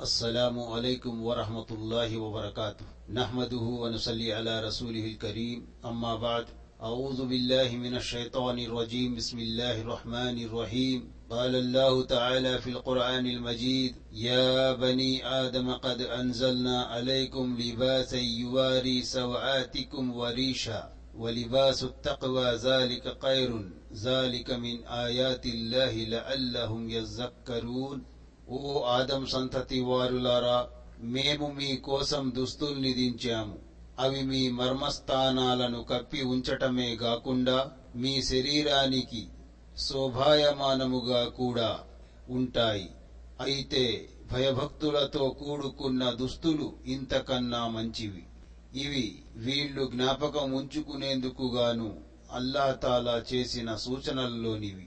السلام عليكم ورحمة الله وبركاته. نحمده ونصلي على رسوله الكريم. أما بعد أعوذ بالله من الشيطان الرجيم. بسم الله الرحمن الرحيم. قال الله تعالى في القرآن المجيد يا بني آدم قد أنزلنا عليكم لباسا يواري سوآتكم وريشا ولباس التقوى ذلك خير. ذلك من آيات الله لعلهم يذكرون. ఓ ఆదం సంతతి వారులారా మేము మీ కోసం దుస్తుల్ని దించాము. అవి మీ మర్మస్థానాలను కప్పి ఉంచటమే కాకుండా మీ శరీరానికి శోభాయమానముగా కూడా ఉంటాయి. అయితే భయభక్తులతో కూడుకున్న దుస్తులు ఇంతకన్నా మంచివి. ఇవి వీళ్ళు జ్ఞాపకం ఉంచుకునేందుకుగాను అల్లాతాలా చేసిన సూచనల్లోనివి.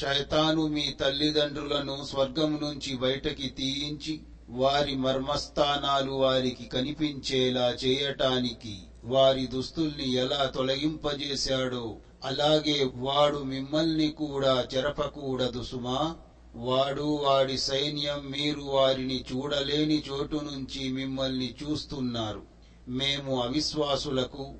శైతాను మీ తల్లిదండ్రులను స్వర్గం నుంచి బయటకి తీయించి వారి మర్మస్థానాలు వారికి కనిపించేలా చేయటానికి వారి దుస్తుల్ని ఎలా తొలగింపజేశాడో అలాగే వాడు మిమ్మల్ని కూడా చెరపకూడదు సుమా. వాడు వాడి సైన్యం మీరు వారిని చూడలేని చోటు నుంచి మిమ్మల్ని చూస్తున్నారు. మేము అవిశ్వాసులకు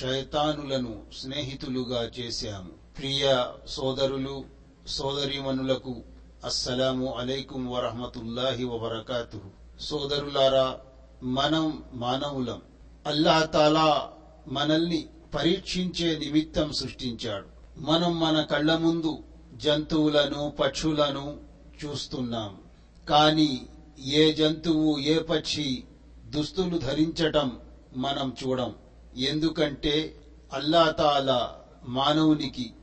శైతానులను స్నేహితులుగా చేశాము. ప్రియ సోదరులు సోదరిమనులకు అస్సలాము అలైకుం వరహమతుల్లాహి వబర్కాతు సోదరులారా మనం మానవులం. అల్లాహ్ తాలా మనల్ని పరీక్షించే నిమిత్తం సృష్టించాడు. మనం మన కళ్ళ ముందు జంతువులను పక్షులను చూస్తున్నాం. కానీ ఏ జంతువు ఏ పక్షి దుస్తులు ధరించటం మనం చూడం. ఎందుకంటే అల్లా తాలా మానవునికి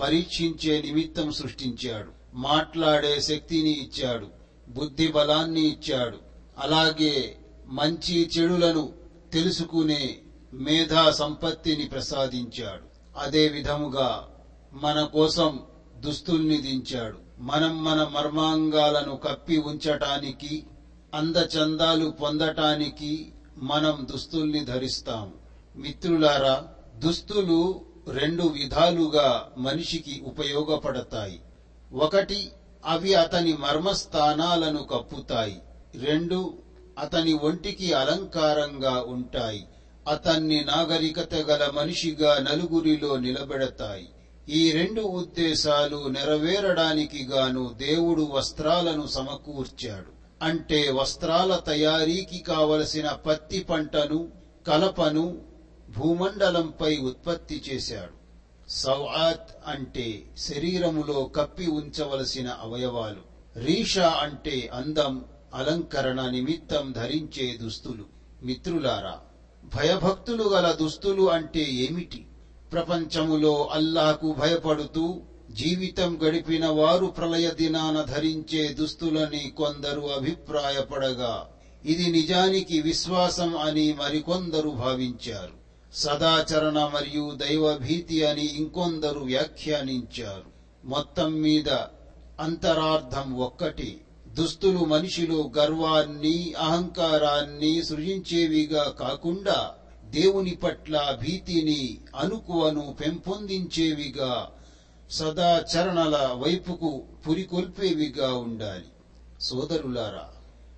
పరీక్షించే నిమిత్తం సృష్టించాడు. మాట్లాడే శక్తిని ఇచ్చాడు. బుద్ధి బలాన్ని ఇచ్చాడు. అలాగే మంచి చెడులను తెలుసుకునే మేధా సంపత్తిని ప్రసాదించాడు. అదే విధముగా మన కోసం దుస్తుల్ని దించాడు. మనం మన మర్మాంగాలను కప్పి ఉంచటానికి అందచందాలు పొందటానికి మనం దుస్తుల్ని ధరిస్తాం మిత్రులారా దుస్తులు రెండు విధాలుగా మనిషికి ఉపయోగపడతాయి. ఒకటి అవి అతని మర్మస్థానాలను కప్పుతాయి. రెండు అతని ఒంటికి అలంకారంగా ఉంటాయి. అతన్ని నాగరికత గల మనిషిగా నలుగురిలో నిలబెడతాయి. ఈ రెండు ఉద్దేశాలు నెరవేరడానికి గాను దేవుడు వస్త్రాలను సమకూర్చాడు. అంటే వస్త్రాల తయారీకి కావలసిన పత్తి పంటను కలపను భూమండలంపై ఉత్పత్తి చేశాడు. సౌఆత్ అంటే శరీరములో కప్పి ఉంచవలసిన అవయవాలు. రీషా అంటే అందం అలంకరణ నిమిత్తం ధరించే దుస్తులు. మిత్రులారా భయభక్తులు గల దుస్తులు అంటే ఏమిటి? ప్రపంచములో అల్లాహకు భయపడుతూ జీవితం గడిపిన వారు ప్రళయ దినాన ధరించే దుస్తులని కొందరు అభిప్రాయపడగా ఇది నిజానికి విశ్వాసం అని మరికొందరు భావించారు. సదాచరణ మరియు దైవభీతి అని ఇంకొందరు వ్యాఖ్యానించారు. మొత్తం మీద అంతరార్థం ఒక్కటి. దుస్తులు మనిషిలో గర్వాన్ని అహంకారాన్ని సృజించేవిగా కాకుండా దేవుని పట్ల భీతిని అనుకువను పెంపొందించేవిగా సదాచరణల వైపుకు పురికొల్పేవిగా ఉండాలి. సోదరులారా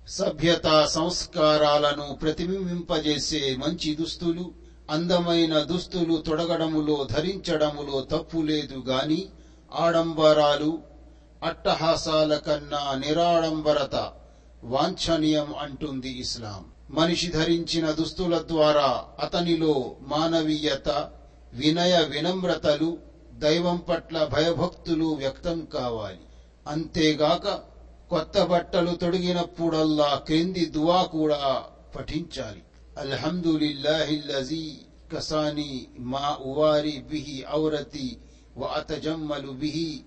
సభ్యత సంస్కారాలను ప్రతిబింబింపజేసే మంచి దుస్తులు అందమైన దుస్తులు తొడగడములో ధరించడములో తప్పు లేదు గాని ఆడంబరాలు అట్టహాసాల కన్నా నిరాడంబరత వాంఛనీయం అంటుంది ఇస్లాం. మనిషి ధరించిన దుస్తుల ద్వారా అతనిలో మానవీయత వినయ వినమ్రతలు దైవం పట్ల భయభక్తులు వ్యక్తం కావాలి. అంతేగాక కొత్త బట్టలు తొడిగినప్పుడల్లా క్రింది దువా కూడా పఠించాలి. అల్హమ్దులిల్లాహిల్లజీ కసాని మా ఉవారి బిహి ఔరతి వ బిహి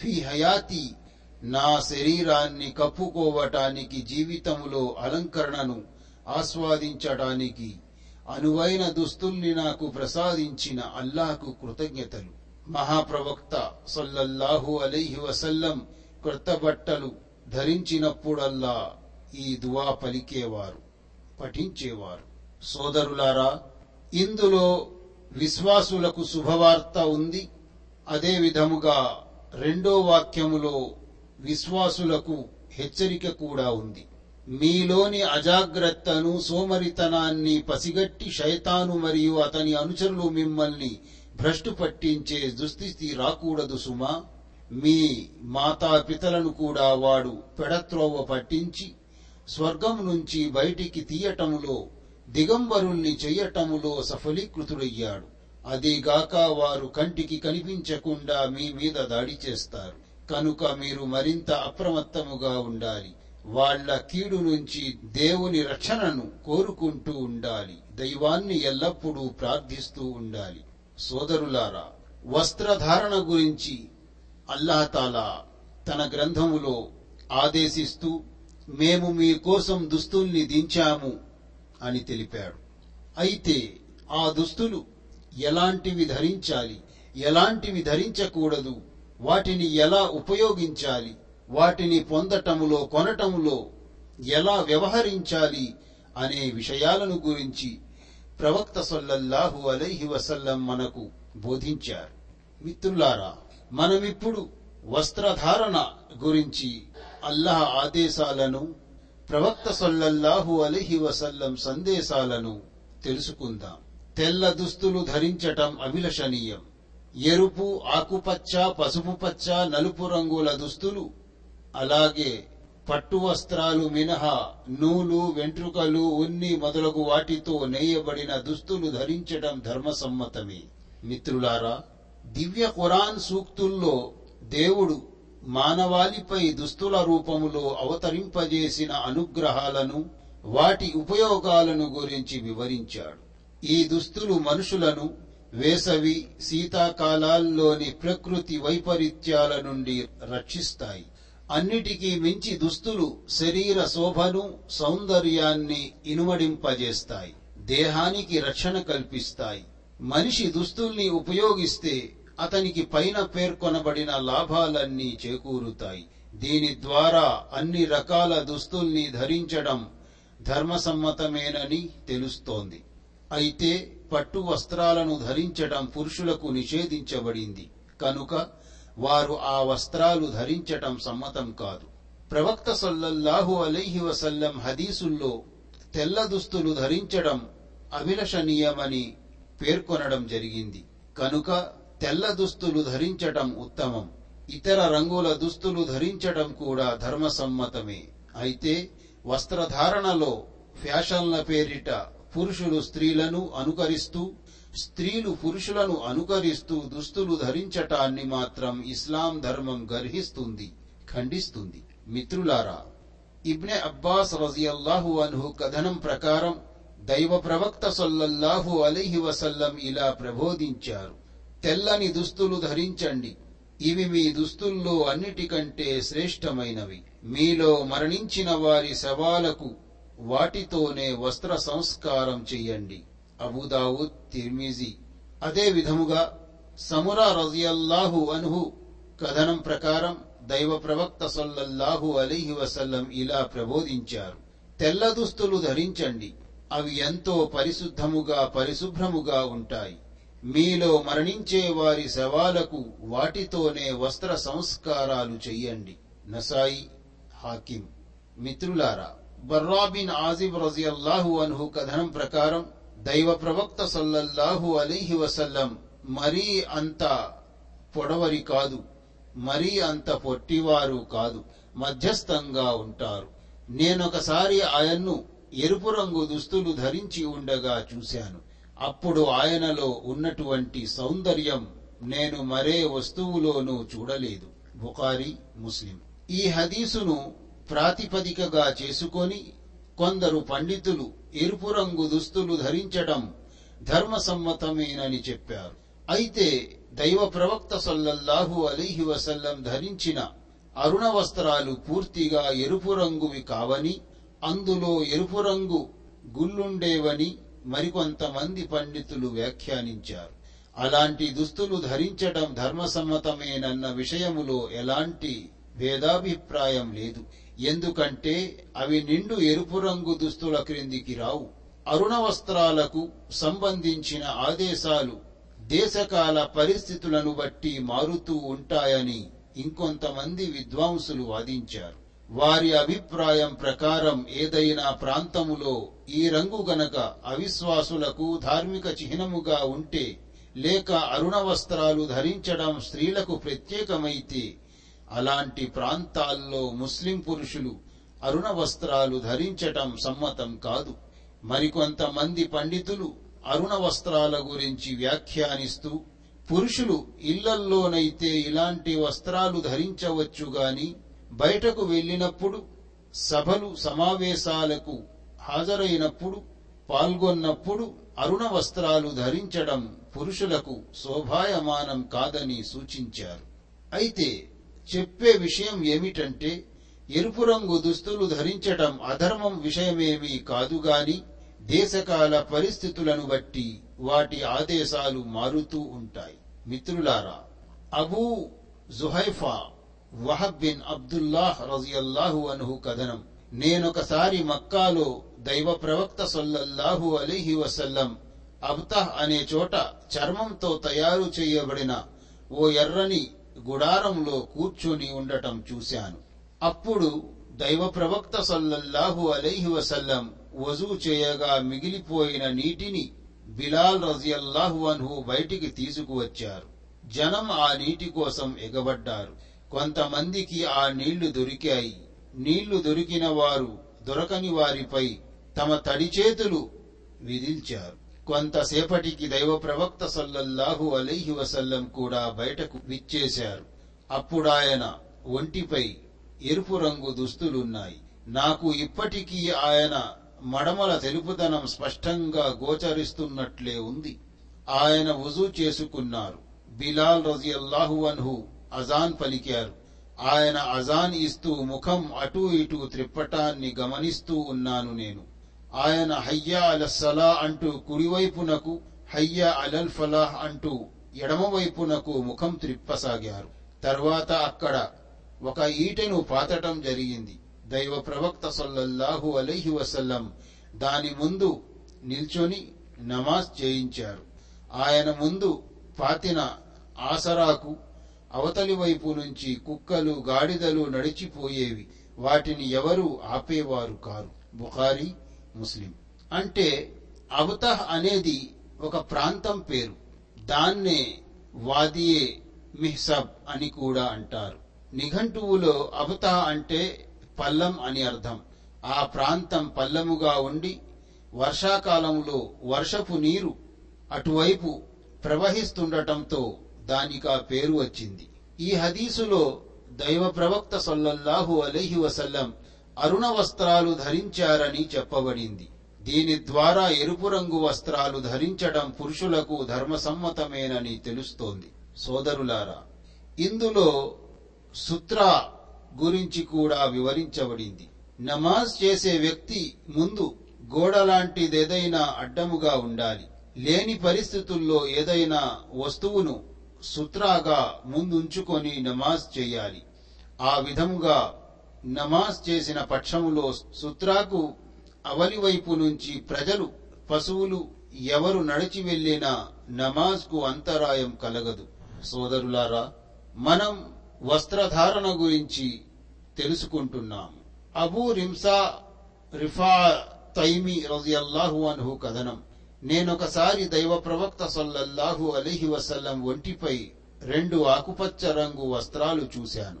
ఫి హయాతి నా శరీరాన్ని కప్పుకోవటానికి జీవితములో అలంకరణను ఆస్వాదించటానికి అనువైన దుస్తుల్ని నాకు ప్రసాదించిన అల్లాహకు కృతజ్ఞతలు. మహాప్రవక్త సల్లల్లాహు అలైహి వసల్లం క్రొత్త బట్టలు ధరించినప్పుడల్లా ఈ దువా పలికేవారు పఠించేవారు. సోదరులారా ఇందులో విశ్వాసులకు శుభవార్త ఉంది. అదే విధముగా రెండో వాక్యములో విశ్వాసులకు హెచ్చరిక కూడా ఉంది. మీలోని అజాగ్రత్తను సోమరితనాన్ని పసిగట్టి శైతాను మరియు అతని అనుచరులు మిమ్మల్ని భ్రష్టు పట్టించే దుస్థితి రాకూడదు సుమా. మీ మాతాపితలను కూడా వాడు పెడత్రోవ పట్టించి స్వర్గం నుంచి బయటికి తీయటములో దిగంబరుల్ని చెయ్యటములో సఫలీకృతుడయ్యాడు. అదీగాక వారు కంటికి కనిపించకుండా మీ మీద దాడి చేస్తారు. కనుక మీరు మరింత అప్రమత్తముగా ఉండాలి. వాళ్ళ కీడు నుంచి దేవుని రక్షణను కోరుకుంటూ ఉండాలి. దైవాన్ని ఎల్లప్పుడూ ప్రార్థిస్తూ ఉండాలి. సోదరులారా వస్త్రధారణ గురించి అల్లాహతాలా తన గ్రంథములో ఆదేశిస్తూ మేము మీ కోసం దుస్తుల్ని దించాము. అని తెలిపాడు. అయితే ఆ దుస్తులు ఎలాంటివి ధరించాలి? ఎలాంటివి ధరించకూడదు? వాటిని ఎలా ఉపయోగించాలి? వాటిని పొందటములో కొనటములో ఎలా వ్యవహరించాలి అనే విషయాలను గురించి ప్రవక్త సొల్లల్లాహు అలైహి వసల్లం మనకు బోధించారు. మిత్రులారా మనమిప్పుడు వస్త్రధారణ గురించి అల్లాహ్ ఆదేశాలను ప్రవక్త సొల్లల్లాహు అలీహి వసల్లం సందేశాలను తెలుసుకుందాం. తెల్ల దుస్తులు ధరించటం అభిలషణీయం. ఎరుపు ఆకుపచ్చ పసుపు పచ్చ నలుపు రంగుల దుస్తులు. అలాగే పట్టు వస్త్రాలు మినహా నూలు వెంట్రుకలు ఉన్ని మొదలగు వాటితో నేయబడిన దుస్తులు ధరించడం ధర్మసమ్మతమే. మిత్రులారా దివ్య ఖురాన్ సూక్తుల్లో దేవుడు మానవాళిపై దుస్తుల రూపములో అవతరింపజేసిన అనుగ్రహాలను వాటి ఉపయోగాలను గురించి వివరించాడు. ఈ దుస్తులు మనుషులను వేసవి శీతాకాలాల్లోని ప్రకృతి వైపరీత్యాల నుండి రక్షిస్తాయి. అన్నిటికీ మించి దుస్తులు శరీర శోభను సౌందర్యాన్ని ఇనుమడింపజేస్తాయి. దేహానికి రక్షణ కల్పిస్తాయి. మనిషి దుస్తుల్ని ఉపయోగిస్తే అతనికి పైన పేర్కొనబడిన లాభాలన్నీ చేకూరుతాయి. దీని ద్వారా అన్ని రకాల దుస్తుల్ని ధరించడం ధర్మసమ్మతమేనని తెలుస్తోంది. అయితే పట్టు వస్త్రాలను ధరించడం పురుషులకు నిషేధించబడింది. కనుక వారు ఆ వస్త్రాలు ధరించటం సమ్మతం కాదు. ప్రవక్త సల్లల్లాహు అలైహి వసల్లం హదీసుల్లో తెల్ల దుస్తులు ధరించడం అభిలషణీయమని పేర్కొనడం జరిగింది. కనుక తెల్ల దుస్తులు ధరించటం ఉత్తమం. ఇతర రంగుల దుస్తులు ధరించటం కూడా ధర్మసమ్మతమే. అయితే వస్త్రధారణలో ఫ్యాషన్ల పేరిట పురుషులు స్త్రీలను అనుకరిస్తూ స్త్రీలు పురుషులను అనుకరిస్తూ దుస్తులు ధరించటాన్ని మాత్రం ఇస్లాం ధర్మం గర్హిస్తుంది ఖండిస్తుంది. మిత్రులారా ఇబ్నె అబ్బాస్ రజియల్లాహు అన్హు కథనం ప్రకారం దైవ ప్రవక్త సొల్లల్లాహు అలీహి వసల్లం ఇలా ప్రబోధించారు. తెల్లని దుస్తులు ధరించండి. ఇవి మీ దుస్తుల్లో అన్నిటికంటే శ్రేష్టమైనవి. మీలో మరణించిన వారి శవాలకు వాటితోనే వస్త్ర సంస్కారం చెయ్యండి అబుదావుద్ తిర్మిజీ. అదే విధముగా సమురా రజియల్లాహు అన్హు కథనం ప్రకారం దైవ ప్రవక్త సొల్లల్లాహు అలీహి వసల్లం ఇలా ప్రబోధించారు. తెల్ల దుస్తులు ధరించండి. అవి ఎంతో పరిశుద్ధముగా పరిశుభ్రముగా ఉంటాయి. మీలో మరణించే వారి శవాలకు వాటితోనే వస్త్ర సంస్కారాలు చెయ్యండి. నసాయి హాకిం. మిత్రులారా బర్రాబిన్ ఆజిబ్ రజియల్లాహు అన్హు కథనం ప్రకారం దైవ ప్రవక్త సల్లల్లాహు అలీహి వసల్లం మరీ అంత పొడవరి కాదు మరీ అంత పొట్టివారు కాదు మధ్యస్థంగా ఉంటారు. నేనొకసారి ఆయన్ను ఎరుపు రంగు దుస్తులు ధరించి ఉండగా చూశాను. అప్పుడు ఆయనలో ఉన్నటువంటి సౌందర్యం నేను మరే వస్తువులోనూ చూడలేదు. బుకారి ముస్లిం. ఈ హదీసును ప్రాతిపదికగా చేసుకొని కొందరు పండితులు ఎరుపు రంగు దుస్తులు ధరించడం ధర్మసమ్మతమేనని చెప్పారు. అయితే దైవ ప్రవక్త సల్లల్లాహు అలీహి వసల్లం ధరించిన అరుణ వస్త్రాలు పూర్తిగా ఎరుపు రంగువి కావని అందులో ఎరుపు రంగు గుల్లుండేవని మరికొంతమంది పండితులు వ్యాఖ్యానించారు. అలాంటి దుస్తులు ధరించటం ధర్మసమ్మతమేనన్న విషయములో ఎలాంటి భేదాభిప్రాయం లేదు. ఎందుకంటే అవి నిండు ఎరుపు రంగు దుస్తుల క్రిందికి రావు. అరుణ వస్త్రాలకు సంబంధించిన ఆదేశాలు దేశకాల పరిస్థితులను బట్టి మారుతూ ఉంటాయని ఇంకొంతమంది విద్వాంసులు వాదించారు. వారి అభిప్రాయం ప్రకారం ఏదైనా ప్రాంతములో ఈ రంగు గనక అవిశ్వాసులకు ధార్మిక చిహ్నముగా ఉంటే లేక అరుణ వస్త్రాలు ధరించడం స్త్రీలకు ప్రత్యేకమైతే అలాంటి ప్రాంతాల్లో ముస్లిం పురుషులు అరుణ వస్త్రాలు ధరించటం సమ్మతం కాదు. మరికొంతమంది పండితులు అరుణ వస్త్రాల గురించి వ్యాఖ్యానిస్తూ పురుషులు ఇళ్ళల్లోనైతే ఇలాంటి వస్త్రాలు ధరించవచ్చు గాని బయటకు వెళ్ళినప్పుడు సభలు సమావేశాలకు హాజరైనప్పుడు పాల్గొన్నప్పుడు అరుణ వస్త్రాలు ధరించడం పురుషులకు శోభాయమానం కాదని సూచించారు. అయితే చెప్పే విషయం ఏమిటంటే ఎరుపు రంగు దుస్తులు ధరించటం అధర్మం విషయమేమీ కాదుగాని దేశకాల పరిస్థితులను బట్టి వాటి ఆదేశాలు మారుతూ ఉంటాయి. మిత్రులారా Abu Juhaifa Wahb bin Abdullah రజియల్లాహు అనుహు కథనం. నేనొకసారి మక్కాలో దైవ ప్రవక్త సొల్లల్లాహు అలీహి వసల్లం అబ్తహ్ అనే చోట చర్మంతో తయారు చేయబడిన ఓ ఎర్రని గుడారంలో కూర్చొని ఉండటం చూశాను. అప్పుడు దైవ ప్రవక్త సల్లల్లాహు అలైహి వసల్లం వజూ చేయగా మిగిలిపోయిన నీటిని బిలాల్ రజియల్లాహు అన్హు బయటికి తీసుకువచ్చారు. జనం ఆ నీటి కోసం ఎగబడ్డారు. కొంతమందికి ఆ నీళ్ళు దొరికాయి. నీళ్ళు దొరికిన వారు దొరకని వారిపై తమ తడి చేతులు విధించారు కొంతసేపటికి దైవ ప్రవక్త సల్లల్లాహు అలైహి వసల్లం కూడా బయటకు విచ్చేశారు. అప్పుడాయన ఒంటిపై ఎరుపు రంగు దుస్తులున్నాయి. నాకు ఇప్పటికీ ఆయన మడమల తెలుపుదనం స్పష్టంగా గోచరిస్తున్నట్లే ఉంది. ఆయన వజూ చేసుకున్నారు. బిలాల్ రజియల్లాహు అన్హు అజాన్ పలికారు. ఆయన అజాన్ ఇస్తూ ముఖం అటూ ఇటూ త్రిప్పటాన్ని గమనిస్తూ ఉన్నాను నేను. ఆయన హయ్యా అలస్సలా అంటూ కుడివైపునకు హయ్యా అలల్ ఫలాహ్ అంటూ ఎడమవైపునకు ముఖం త్రిప్పసాగారు. తర్వాత అక్కడ ఒక ఈటెను పాతటం జరిగింది. దైవ ప్రవక్త సల్లల్లాహు అలైహి వసల్లం దాని ముందు నిల్చొని నమాజ్ చేయించారు. ఆయన ముందు పాతిన ఆసరాకు అవతలి వైపు నుంచి కుక్కలు గాడిదలు నడిచిపోయేవి. వాటిని ఎవరు ఆపేవారు కారు? బుఖారి ముస్లిం. అంటే అవతహ్ అనేది ఒక ప్రాంతం పేరు. దాన్నే వాదియే మిహ్సబ్ అని కూడా అంటారు. నిఘంటువులో అవతహ అంటే పల్లం అని అర్థం. ఆ ప్రాంతం పల్లముగా ఉండి వర్షాకాలంలో వర్షపు నీరు అటువైపు ప్రవహిస్తుండటంతో దానికా పేరు వచ్చింది. ఈ హదీసులో దైవ ప్రవక్త సొల్లల్లాహు అలైహి వసల్లం అరుణ వస్త్రాలు ధరించారని చెప్పబడింది. దీని ద్వారా ఎరుపు రంగు వస్త్రాలు ధరించడం పురుషులకు ధర్మసమ్మతమేనని తెలుస్తోంది. సోదరులారా ఇందులో సుత్రా గురించి కూడా వివరించబడింది. నమాజ్ చేసే వ్యక్తి ముందు గోడ లాంటిదేదైనా అడ్డముగా ఉండాలి. లేని పరిస్థితుల్లో ఏదైనా వస్తువును సుత్రాగా ముందుంచుకొని నమాజ్ చేయాలి. ఆ విధముగా నమాజ్ చేసిన పక్షములో సుత్రాకు అవలివైపు నుంచి ప్రజలు పశువులు ఎవరు నడిచి వెళ్ళినా నమాజ్కు అంతరాయం కలగదు. సోదరులారా మనం వస్త్రధారణ గురించి తెలుసుకుంటున్నాం. అబూ రింసా రిఫా తైమి రజియల్లాహు అన్హు కథనం. నేనొకసారి దైవ ప్రవక్త సల్లల్లాహు అలీహి వసల్లం ఒంటిపై రెండు ఆకుపచ్చ రంగు వస్త్రాలు చూశాను.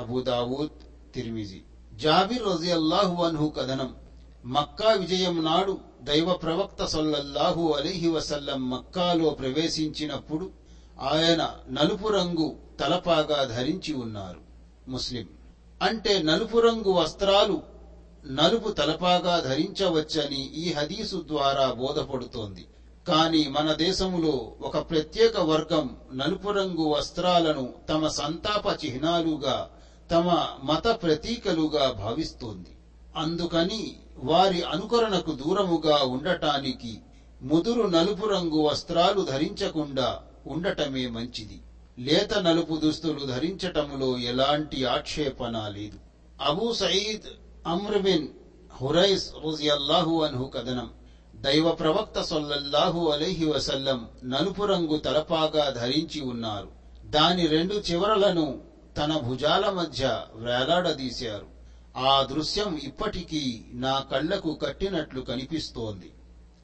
అబూదావూద్ తిర్మిజి. జాబిర్ రజియల్లాహు అన్హు కథనం. మక్కా విజయం నాడు దైవ ప్రవక్త సల్లల్లాహు అలీహి వసల్లం మక్కాలో ప్రవేశించినప్పుడు ఆయన నలుపు రంగు తలపాగా ధరించి ఉన్నారు. ముస్లిం. అంటే నలుపు రంగు వస్త్రాలు నలుపు తలపాగా ధరించవచ్చని ఈ హదీసు ద్వారా బోధపడుతోంది. కాని మన దేశములో ఒక ప్రత్యేక వర్గం నలుపు రంగు వస్త్రాలను తమ సంతాప చిహ్నాలుగా తమ మత ప్రతీకలుగా భావిస్తోంది. అందుకని వారి అనుకరణకు దూరముగా ఉండటానికి ముదురు నలుపు రంగు వస్త్రాలు ధరించకుండా ఉండటమే మంచిది. లేత నలుపు దుస్తులు ధరించటములో ఎలాంటి ఆక్షేపణ లేదు. అబూ సయీద్ అమ్రబిన్ హురైస్ రుజియల్లాహు అన్హు కథనం. దైవ ప్రవక్త సొల్లల్లాహు అలైహి వసల్లం నలుపు రంగు తలపాగా ధరించి ఉన్నారు. దాని రెండు చివరలను తన భుజాల మధ్య వేలాడదీశారు. ఆ దృశ్యం ఇప్పటికీ నా కళ్ళకు కట్టినట్లు కనిపిస్తోంది.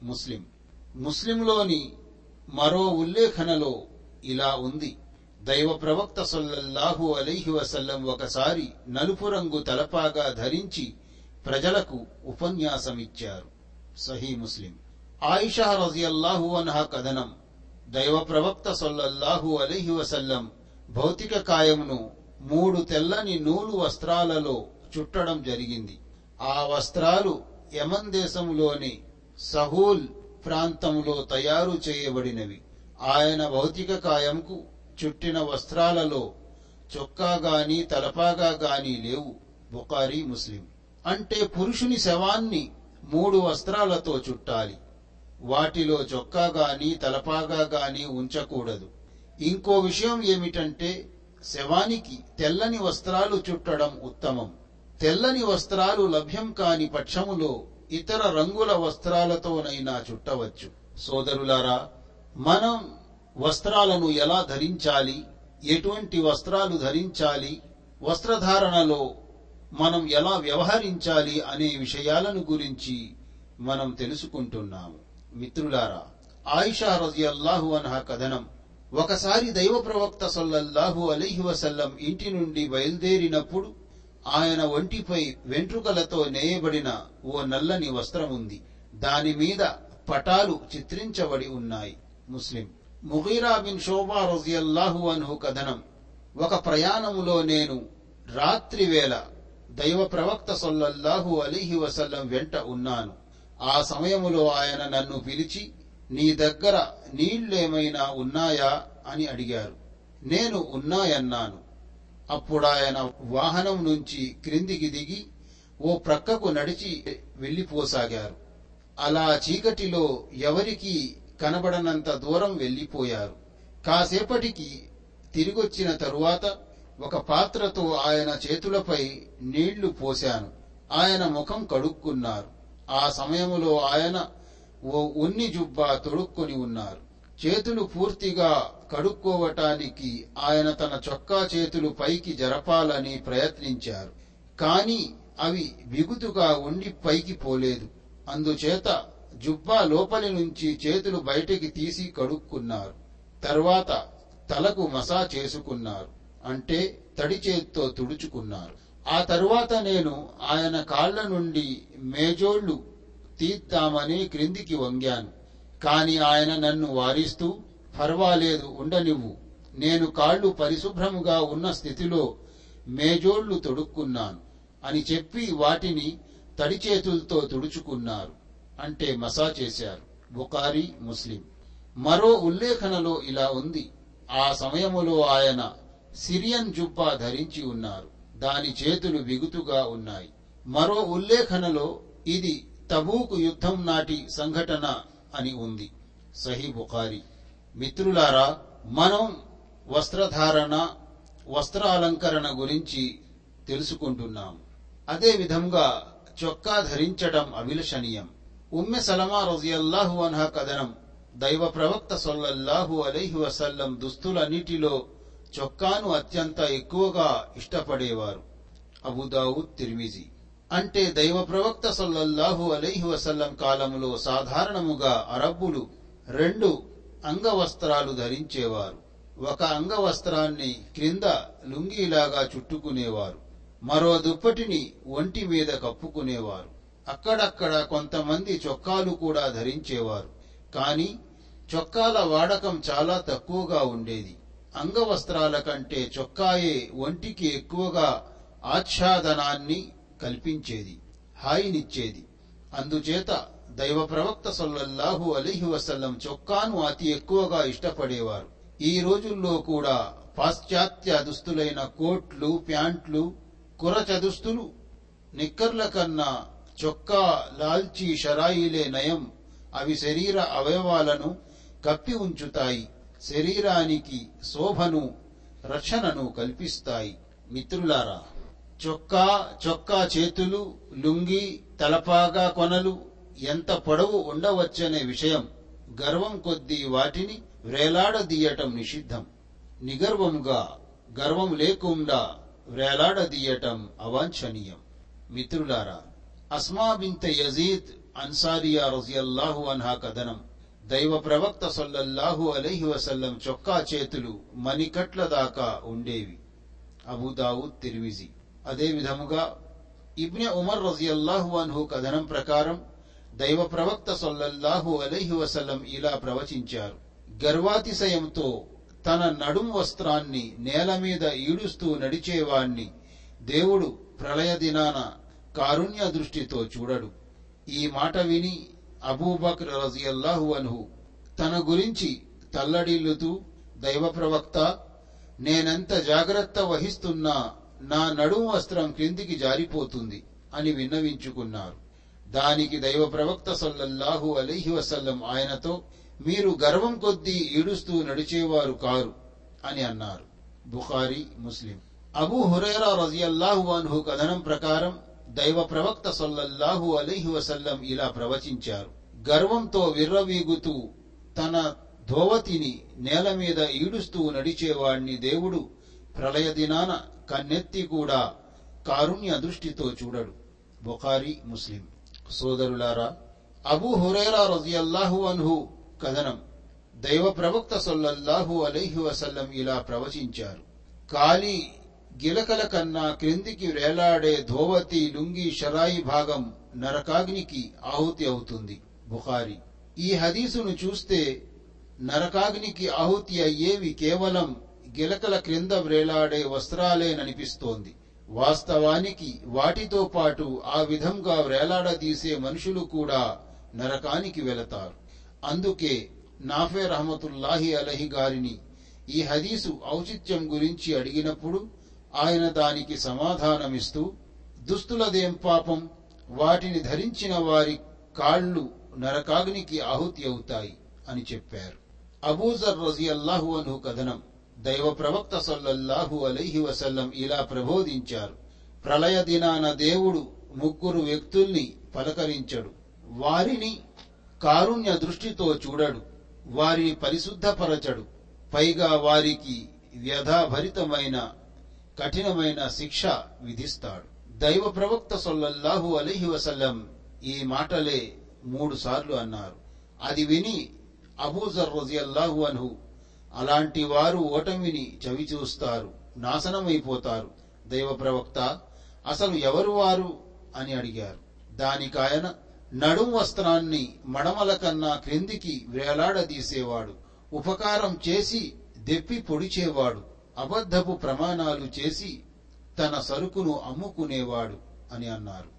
ముస్లిం. ముస్లింలోని మరో ఉల్లేఖనలో ఇలా ఉంది. దైవ ప్రవక్త సొల్లల్లాహు అలైహి వసల్లం ఒకసారి నలుపు రంగు తలపాగా ధరించి ప్రజలకు ఉపన్యాసమిచ్చారు. సహీ ముస్లిం. ఆయిషా రజియల్లాహు అన్హా కథనం. దైవ ప్రవక్త సొల్లల్లాహు అలీహి వసల్లం భౌతిక కాయమును మూడు తెల్లని నూలు వస్త్రాలలో చుట్టడం జరిగింది. ఆ వస్త్రాలు యమన్ దేశంలోని సహూల్ ప్రాంతంలో తయారు చేయబడినవి. ఆయన భౌతిక కాయంకు చుట్టిన వస్త్రాలలో చొక్కా గాని తలపాగా గాని లేవు. బుకారి ముస్లిం. అంటే పురుషుని శవాన్ని మూడు వస్త్రాలతో చుట్టాలి. వాటిలో చొక్కా గాని తలపాగా గాని ఉంచకూడదు. ఇంకో విషయం ఏమిటంటే శవానికి తెల్లని వస్త్రాలు చుట్టడం ఉత్తమం. తెల్లని వస్త్రాలు లభ్యం కాని పక్షములో ఇతర రంగుల వస్త్రాలతోనైనా చుట్టవచ్చు. సోదరులారా మనం వస్త్రాలను ఎలా ధరించాలి? ఎటువంటి వస్త్రాలు ధరించాలి? వస్త్రధారణలో మనం ఎలా వ్యవహరించాలి అనే విషయాలను గురించి మనం తెలుసుకుంటున్నాము. మిత్రులారా ఆయిషా రజియల్లాహు అనహ కథనం ఒకసారి దైవ ప్రవక్త సల్లల్లాహు అలీహి వసల్లం ఇంటి నుండి బయలుదేరినప్పుడు ఆయన ఒంటిపై వెంట్రుకలతో నేయబడిన ఓ నల్లని వస్త్రం ఉంది దాని మీద పటాలు చిత్రించబడి ఉన్నాయి. ముస్లిం ముగీరా బిన్ శోభా రజియల్లాహు అన్హు కథనం. ఒక ప్రయాణములో నేను రాత్రి వేళ దైవ ప్రవక్త సొల్లల్లాహు అలీహి వసల్లం వెంట ఉన్నాను. ఆ సమయములో ఆయన నన్ను పిలిచి నీ దగ్గర నీళ్ళేమైనా ఉన్నాయా? అని అడిగారు. నేను ఉన్నాయన్నాను. అప్పుడాయన వాహనం నుంచి క్రిందికి దిగి ఓ ప్రక్కకు నడిచి వెళ్ళిపోసాగారు అలా చీకటిలో ఎవరికీ కనబడనంత దూరం వెళ్ళిపోయారు కాసేపటికి తిరిగొచ్చిన తరువాత ఒక పాత్రతో ఆయన చేతులపై నీళ్ళు పోశాను. ఆయన ముఖం కడుక్కున్నారు. ఆ సమయములో ఆయన ఓ ఉన్ని జుబ్బా తొడుక్కొని ఉన్నారు. చేతులు పూర్తిగా కడుక్కోవటానికి ఆయన తన చొక్కా చేతులు పైకి జరపాలని ప్రయత్నించారు. కాని అవి బిగుతుగా ఉండి పైకి పోలేదు. అందుచేత జుబ్బా లోపలి నుంచి చేతులు బయటికి తీసి కడుక్కున్నారు. తర్వాత తలకు మసా చేసుకున్నారు. అంటే తడి చేత్తో తుడుచుకున్నారు. ఆ తరువాత నేను ఆయన కాళ్ళ నుండి మేజోళ్ళు తీద్దామని క్రిందికి వంగాను. కాని ఆయన నన్ను వారిస్తూ పర్వాలేదు ఉండనివ్వు. నేను కాళ్ళు పరిశుభ్రముగా ఉన్న స్థితిలో మేజోళ్ళు తొడుక్కున్నాను. అని చెప్పి వాటిని తడి చేతులతో తుడుచుకున్నారు. అంటే మసా చేశారు. బుకారి ముస్లిం. మరో ఉల్లేఖనలో ఇలా ఉంది. ఆ సమయములో ఆయన సిరియన్ జుబ్బా ధరించి ఉన్నారు. దాని చేతులు బిగుతుగా ఉన్నాయి. మరో ఉల్లేఖనలో ఇది తబూకు యుద్ధం నాటి సంఘటన అని ఉంది. సహీ బుఖారి. మిత్రులారా మనం వస్త్రధారణ వస్త్రాలంకరణ గురించి తెలుసుకుంటున్నాం అదే విధంగా చొక్కా ధరించడం అభిలషణీయం. ఉమ్మె సలమా రజియల్లాహు అన్హా కథనం. దైవ ప్రవక్త సొల్లల్లాహు అలైహి వసల్లం దుస్తులన్నిటిలో చొక్కాను అత్యంత ఎక్కువగా ఇష్టపడేవారు. అబుదావుద్ తిర్మిజీ. అంటే దైవ ప్రవక్త సొల్లల్లాహు అలైహి వసల్లం కాలంలో సాధారణముగా అరబ్బులు రెండు అంగవస్త్రాలు ధరించేవారు. ఒక అంగవస్త్రాన్ని క్రింద లుంగీలాగా చుట్టుకునేవారు. మరో దుప్పటిని ఒంటి మీద కప్పుకునేవారు. అక్కడక్కడ కొంతమంది చొక్కాలు కూడా ధరించేవారు. కాని చొక్కాల వాడకం చాలా తక్కువగా ఉండేది. అంగవస్త్రాల కంటే చొక్కాయే ఒంటికి ఎక్కువగా ఆచ్ఛాదనాన్ని కల్పించేది హాయినిచ్చేది. అందుచేత దైవ ప్రవక్త సొల్లహు అలీహి వసల్లం చొక్కాను అతి ఎక్కువగా ఇష్టపడేవారు. ఈ రోజుల్లో కూడా పాశ్చాత్య దుస్తులైన కోట్లు ప్యాంట్లు కురచ దుస్తులు నిక్కర్ల కన్నా చొక్కా లాల్చి షరాయిలే నయం. అవి శరీర అవయవాలను కప్పి ఉంచుతాయి. శరీరానికి శోభను రక్షణను కల్పిస్తాయి. మిత్రులారా చొక్కా చొక్కా చేతులు లుంగి తలపాగా కొనలు ఎంత పొడవు ఉండవచ్చనే విషయం గర్వం కొద్దీ వాటిని వేలాడదీయటం నిషిద్ధం. నిగర్వముగా గర్వం లేకుండా వేలాడదీయటం అవాంఛనీయం. మిత్రులారా అస్మా బింత యజీద్ అన్సారియా రజియల్లాహు అన్హా కథనం. దైవ ప్రవక్త సొల్లల్లాహు అలైహి వసల్లం చొక్కా చేతులు మణికట్ల దాకా ఉండేవి. అబుదావుద్ తిరివిజి అదే విధముగా ఇబ్నె ఉమర్ రజియల్లాహు అన్హు కథనం ప్రకారం దైవ ప్రవక్త సొల్లల్లాహు అలైహి వసల్లం ఇలా ప్రవచించారు. గర్వాతిశయంతో తన నడుం వస్త్రాన్ని నేల మీద ఈడుస్తూ నడిచేవాణ్ణి దేవుడు ప్రళయ దినాన కారుణ్య దృష్టితో చూడడు. ఈ మాట విని అబూబక్ర్ రజియల్లాహు అన్హు తన గురించి తల్లడిల్లుతూ దైవ ప్రవక్త నేనెంత జాగ్రత్త వహిస్తున్నా నా నడుం వస్త్రం క్రిందికి జారిపోతుంది అని విన్నవించుకున్నారు. దానికి దైవ ప్రవక్త సల్లల్లాహు అలీహి వసల్లం ఆయనతో మీరు గర్వం కొద్దీ ఈడుస్తూ నడిచేవారు కారు అని అన్నారు. బుఖారి ముస్లిం. అబూ హురైరా రజియల్లాహు అన్హు కథనం ప్రకారం దైవ ప్రవక్త సొల్లల్లాహు అలైహి వసల్లం ఇలా ప్రవచించారు. గర్వంతో విర్రవీగుతూ తన ధోవతిని నేల మీద ఈడుస్తూ నడిచేవాణ్ణి దేవుడు ప్రళయ దినాన కన్నెత్తి కూడా కారుణ్య దృష్టితో చూడడు. బుఖారి ముస్లిం. సోదరులారా అబూ హురేరా రజియల్లాహు అన్హు కథనం దైవ ప్రవక్త సొల్లల్లాహు అలైహి వసల్లం ఇలా ప్రవచించారు. కాలి గిలకల కన్నా క్రిందికి వేలాడే ధోవతి లుంగి షరాయి భాగం నరకాగ్నికి ఆహుతి అవుతుంది. బుఖారి. ఈ హదీసును చూస్తే నరకాగ్నికి ఆహుతి అయ్యేవి కేవలం గిలకల క్రింద వ్రేలాడే వస్త్రాలేననిపిస్తోంది. వాస్తవానికి వాటితో పాటు ఆ విధంగా వ్రేలాడదీసే మనుషులు కూడా నరకానికి వెళతారు. అందుకే నాఫే రహమతుల్లాహి అలహి గారిని ఈ హదీసు ఔచిత్యం గురించి అడిగినప్పుడు ఆయన దానికి సమాధానమిస్తూ దుస్తులదేం పాపం? వాటిని ధరించిన వారి కాళ్ళు నరకాగ్నికి ఆహుతి అవుతాయి అని చెప్పారు. అబూజర్ రజియల్లాహు అను కథనం దైవ ప్రవక్త సల్లల్లాహు అలైహి వసల్లం ఇలా ప్రబోధించారు. ప్రళయ దినాన దేవుడు ముగ్గురు వ్యక్తుల్ని పలకరించడు. వారిని కారుణ్య దృష్టితో చూడడు. వారిని పరిశుద్ధపరచడు. పైగా వారికి వ్యధాభరితమైన కఠినమైన శిక్ష విధిస్తాడు. దైవ ప్రవక్త సొల్లల్లాహు అలీహి వసల్లం ఈ మాటలే మూడు సార్లు అన్నారు. అది విని అబూజర్ రజియల్లాహు అన్హు అలాంటి వారు ఓటమిని చవి చూస్తారు నాశనమైపోతారు. దైవ ప్రవక్త అసలు ఎవరు వారు? అని అడిగారు. దానికాయన నడుం వస్త్రాన్ని మడమల కన్నా క్రిందికి వేలాడదీసేవాడు ఉపకారం చేసి దెప్పి పొడిచేవాడు. అబద్ధపు ప్రమాణాలు చేసి తన సరుకును అమ్ముకునేవాడు అని అన్నారు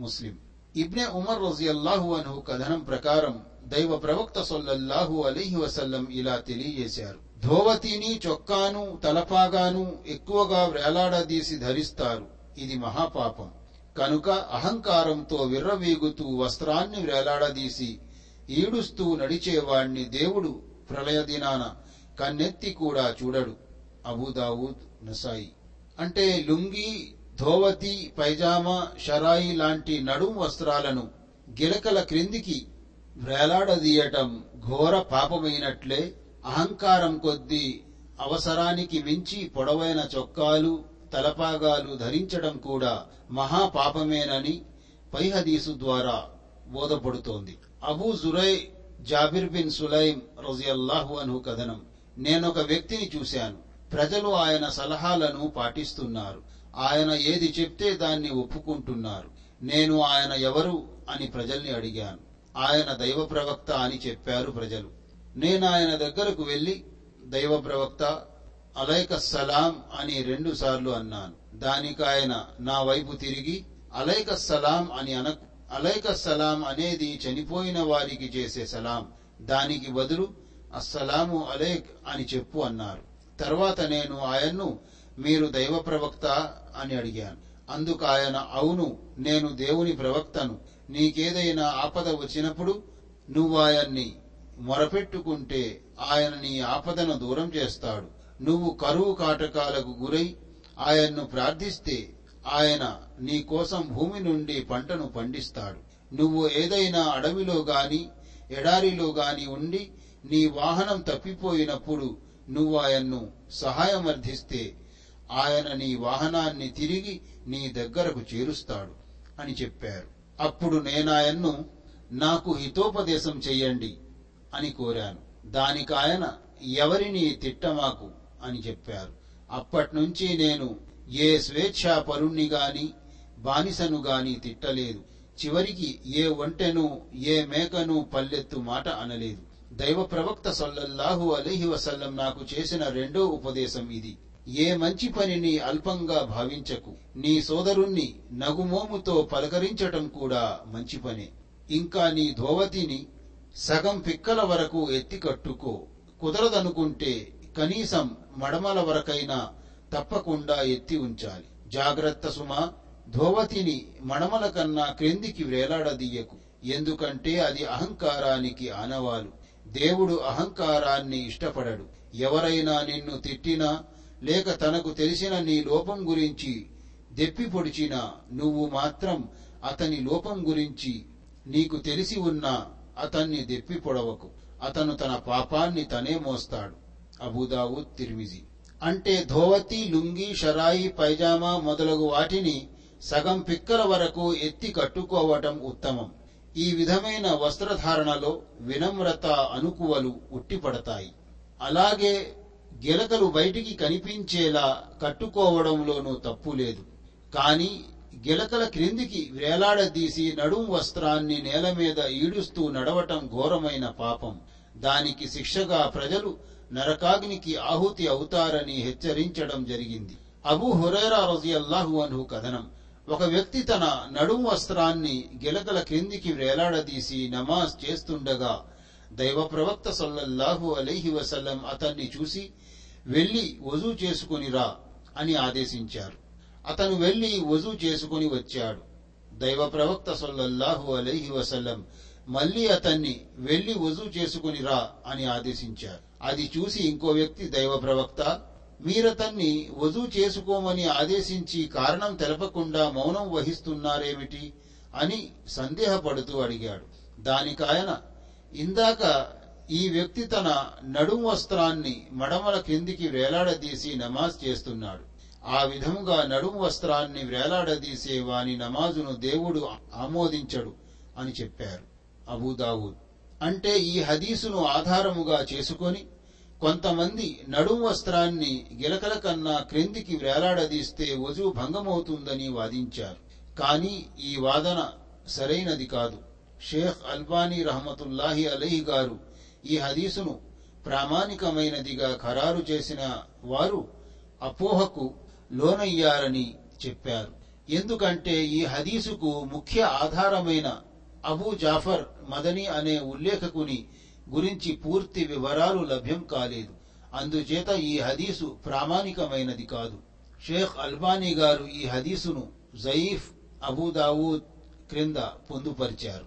ముస్లిం. ఇబ్నె ఉమర్ రజియల్లాహు అను కథనం ప్రకారం దైవ ప్రవక్త సొల్లల్లాహు అలీహి వసల్లం ఇలా తెలియజేశారు. ధోవతిని చొక్కాను తలపాగాను ఎక్కువగా వేలాడదీసి ధరిస్తారు. ఇది మహాపాపం. కనుక అహంకారంతో విర్రవీగుతూ వస్త్రాన్ని వేలాడదీసి ఈడుస్తూ నడిచేవాణ్ణి దేవుడు ప్రళయ దినాన కన్నెత్తి కూడా చూడడు. అబూదావూద్ నసాయి. అంటే లుంగి ధోవతి పైజామా షరాయి లాంటి నడుం వస్త్రాలను గిలకల క్రిందికి వేలాడదీయటం ఘోర పాపమైనట్లే అహంకారం కొద్దీ అవసరానికి మించి పొడవైన చొక్కాలు తలపాగాలు ధరించడం కూడా మహాపాపమేనని పైహదీసు ద్వారా బోధపడుతోంది. Abu Jurai Jabir bin Sulaim రజియల్లాహు అను కథనం. నేనొక వ్యక్తిని చూశాను. ప్రజలు ఆయన సలహాలను పాటిస్తున్నారు. ఆయన ఏది చెప్తే దాన్ని ఒప్పుకుంటున్నారు. నేను ఆయన ఎవరు అని ప్రజల్ని అడిగాను. ఆయన దైవ ప్రవక్త అని చెప్పారు ప్రజలు. నేను ఆయన దగ్గరకు వెళ్ళి దైవ ప్రవక్త అలైక సలాం అని రెండు సార్లు అన్నాను. దానికి ఆయన నా వైపు తిరిగి అలైక సలాం అని అన అలైక సలాం అనేది చనిపోయిన వారికి చేసే సలాం. దానికి బదులు అస్సలాము అలైక్ అని చెప్పు అన్నారు. తర్వాత నేను ఆయన్ను మీరు దైవ ప్రవక్త అని అడిగాను. అందుకు ఆయన అవును నేను దేవుని ప్రవక్తను. నీకేదైనా ఆపద వచ్చినప్పుడు నువ్వు ఆయన్ని మొరపెట్టుకుంటే ఆయన నీ ఆపదను దూరం చేస్తాడు. నువ్వు కరువు కాటకాలకు గురై ఆయన్ను ప్రార్థిస్తే ఆయన నీ కోసం భూమి నుండి పంటను పండిస్తాడు. నువ్వు ఏదైనా అడవిలో గాని ఎడారిలో గాని ఉండి నీ వాహనం తప్పిపోయినప్పుడు నువ్వు ఆయన్ను సహాయమర్థిస్తే ఆయన నీ వాహనాన్ని తిరిగి నీ దగ్గరకు చేరుస్తాడు అని చెప్పారు. అప్పుడు నేనాయన్ను నాకు హితోపదేశం చెయ్యండి అని కోరాను. దానికి ఆయన ఎవరిని తిట్టమాకు అని చెప్పారు. అప్పట్నుంచి నేను ఏ స్వేచ్ఛాపరుణ్ణి గాని బానిసను గాని తిట్టలేదు. చివరికి ఏ ఒంటెను ఏ మేకను పల్లెత్తు మాట అనలేదు. దైవ ప్రవక్త సల్లల్లాహు అలీహి వసల్లం నాకు చేసిన రెండో ఉపదేశం ఇది. ఏ మంచి పనిని అల్పంగా భావించకు. నీ సోదరుణ్ణి నగుమోముతో పలకరించటం కూడా మంచి పనే. ఇంకా నీ ధోవతిని సగం పిక్కల వరకు ఎత్తి కట్టుకో. కుదరదనుకుంటే కనీసం మడమల వరకైనా తప్పకుండా ఎత్తి ఉంచాలి. జాగ్రత్త సుమా ధోవతిని మడమల కన్నా క్రిందికి వేలాడదీయకు. ఎందుకంటే అది అహంకారానికి ఆనవాలు. దేవుడు అహంకారాన్ని ఇష్టపడడు. ఎవరైనా నిన్ను తిట్టినా లేక తనకు తెలిసిన నీ లోపం గురించి దెప్పి పొడిచినా నువ్వు మాత్రం అతని లోపం గురించి నీకు తెలిసి ఉన్నా అతన్ని దెప్పి పొడవకు. అతను తన పాపాన్ని తనే మోస్తాడు. అబుదావుద్ తిర్మిజి. అంటే ధోవతి లుంగి షరాయి పైజామా మొదలగు వాటిని సగం పిక్కల వరకు ఎత్తి కట్టుకోవటం ఉత్తమం. ఈ విధమైన వస్త్రధారణలో వినమ్రత అనుకువలు ఉట్టిపడతాయి. అలాగే గిలకలు బయటికి కనిపించేలా కట్టుకోవడంలోనూ తప్పు లేదు. కాని గిలకల క్రిందికి వేలాడదీసి నడుం వస్త్రాన్ని నేల మీద ఈడుస్తూ నడవటం ఘోరమైన పాపం. దానికి శిక్షగా ప్రజలు నరకాగ్నికి ఆహుతి అవుతారని హెచ్చరించడం జరిగింది. అబూ హురైరా రజియల్లాహు అన్హు కథనం. ఒక వ్యక్తి తన నడుం వస్త్రాన్ని గిలకల క్రిందికి వేలాడదీసి నమాజ్ చేస్తుండగా దైవ ప్రవక్త సల్లల్లాహు అలీహి వసల్లం అతన్ని చూసి వెళ్ళి వజూ చేసుకునిరా అని ఆదేశించారు. అతను వెళ్ళి వజూ చేసుకుని వచ్చాడు. దైవ ప్రవక్త సల్లల్లాహు అలీహి వసల్లం మళ్ళీ అతన్ని వెళ్ళి వజూ చేసుకుని రా అని ఆదేశించారు. అది చూసి ఇంకో వ్యక్తి దైవ ప్రవక్త మీరతన్ని వజూ చేసుకోమని ఆదేశించి కారణం తెలపకుండా మౌనం వహిస్తున్నారేమిటి అని సందేహపడుతూ అడిగాడు. దానికాయన ఇందాక ఈ వ్యక్తి తన నడుం వస్త్రాన్ని మడమల క్రిందికి వేలాడదీసి నమాజ్ చేస్తున్నాడు. ఆ విధముగా నడుం వస్త్రాన్ని వేలాడదీసే వాని నమాజును దేవుడు ఆమోదించడు అని చెప్పారు అబూదావుద్. అంటే ఈ హదీసును ఆధారముగా చేసుకొని కొంతమంది నడుం వస్త్రాన్ని గిలకల కన్నా క్రిందికి వేలాడదీస్తే వజు భంగమవుతుందని వాదించారు. కానీ ఈ వాదన సరైనది కాదు. షేఖ్ అల్బానీ రహమతుల్లాహి అలహి గారు ఈ హదీసును ప్రామాణికమైనదిగా ఖరారు చేసిన వారు అపోహకు లోనయ్యారని చెప్పారు. ఎందుకంటే ఈ హదీసుకు ముఖ్య ఆధారమైన అబూ జాఫర్ మదని అనే ఉల్లేఖకుని గురించి పూర్తి వివరాలు లభ్యం కాలేదు. అందుచేత ఈ హదీసు ప్రామాణికమైనది కాదు. షేక్ అల్బానీ గారు ఈ హదీసును జయీఫ్ అబూదావూద్ క్రింద పొందుపరిచారు.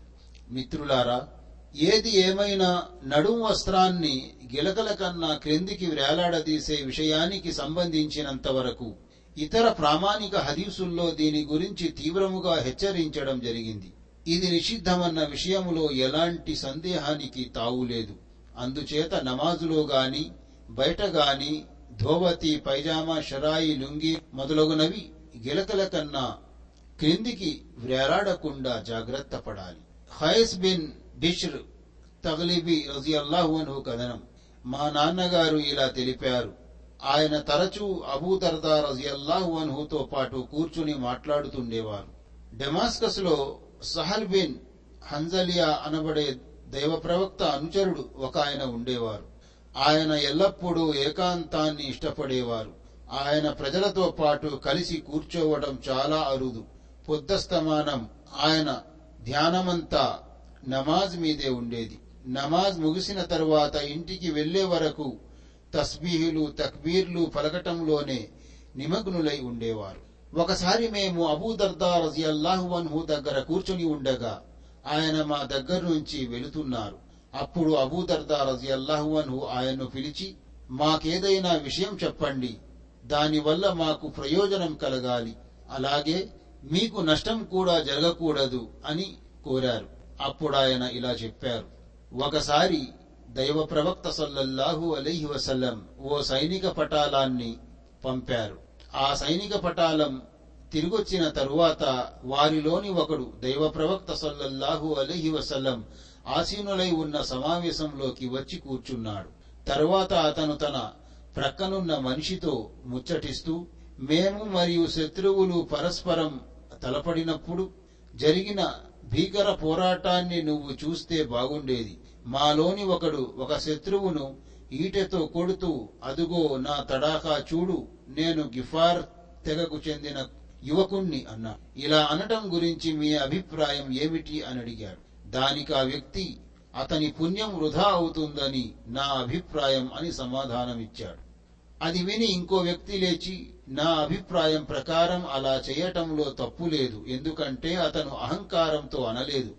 మిత్రులారా ఏది ఏమైనా నడుం వస్త్రాన్ని గిలకల కన్నా క్రిందికి వేలాడదీసే విషయానికి సంబంధించినంత వరకు ఇతర ప్రామాణిక హదీసుల్లో దీని గురించి తీవ్రముగా హెచ్చరించడం జరిగింది. ఇది నిషిద్ధమన్న విషయములో ఎలాంటి సందేహానికి తావులేదు అందుచేత నమాజులో గాని బయట గాని ధోవతి పైజామా షరాయి లుంగి మొదలగునవి గిలకల కన్నా క్రిందికి వేలాడకుండా జాగ్రత్త పడాలి. ఖైస్ బిన్ బిష్ర్ తగ్లిబి రజియల్లాహు అన్హు కథనం. మా నాన్నగారు ఇలా తెలిపారు. ఆయన తరచూ అబూదర్దా రజియల్లాహు అన్హుతో పాటు కూర్చుని మాట్లాడుతుండేవారు. డెమాస్కస్లో సహల్ బిన్ హంజలియా అనబడే దైవ ప్రవక్త అనుచరుడు ఒక ఆయన ఉండేవారు. ఆయన ఎల్లప్పుడూ ఏకాంతాన్ని ఇష్టపడేవారు. ఆయన ప్రజలతో పాటు కలిసి కూర్చోవడం చాలా అరుదు. పొద్దస్తమానం ఆయన ధ్యానమంతా నమాజ్ మీదే ఉండేది. నమాజ్ ముగిసిన తరువాత ఇంటికి వెళ్ళే వరకు తస్బీహులు తక్బీర్లు పలకటంలోనే నిమగ్నులై ఉండేవారు. ఒకసారి మేము అబూదర్దా రజియల్లాహు అన్హు దగ్గర కూర్చుని ఉండగా ఆయన మా దగ్గర నుంచి వెళుతున్నారు. అప్పుడు అబూదర్దా రజియల్లాహు అన్హు ఆయన్ను పిలిచి మాకేదైనా విషయం చెప్పండి. దానివల్ల మాకు ప్రయోజనం కలగాలి. అలాగే మీకు నష్టం కూడా జరగకూడదు అని కోరారు. అప్పుడాయన ఇలా చెప్పారు. ఒకసారి దైవ ప్రవక్త సల్లల్లాహు అలీహి వసల్లం ఓ సైనిక పటాలాన్ని పంపారు. ఆ సైనిక పటాలం తిరిగొచ్చిన తరువాత వారిలోని ఒకడు దైవ ప్రవక్త సల్లల్లాహు అలహి వసల్లం ఆసీనులై ఉన్న సమావేశంలోకి వచ్చి కూర్చున్నాడు. తరువాత అతను తన ప్రక్కనున్న మనిషితో ముచ్చటిస్తూ మేము మరియు శత్రువులు పరస్పరం తలపడినప్పుడు జరిగిన భీకర పోరాటాన్ని నువ్వు చూస్తే బాగుండేది. మాలోని ఒకడు ఒక శత్రువును ఈటెతో కొడుతూ అదుగో నా తడాఖా చూడు నేను గిఫార్ తెగకు చెందిన యువకుణ్ణి అన్నా. ఇలా అనటం గురించి మీ అభిప్రాయం ఏమిటి అని అడిగాడు దానికి ఆ వ్యక్తి అతని పుణ్యం వృధా అవుతుందని నా అభిప్రాయం అని సమాధానమిచ్చాడు. అది విని ఇంకో వ్యక్తి లేచి నా అభిప్రాయం ప్రకారం అలా చేయటంలో తప్పు లేదు ఎందుకంటే అతను అహంకారంతో అనలేదు.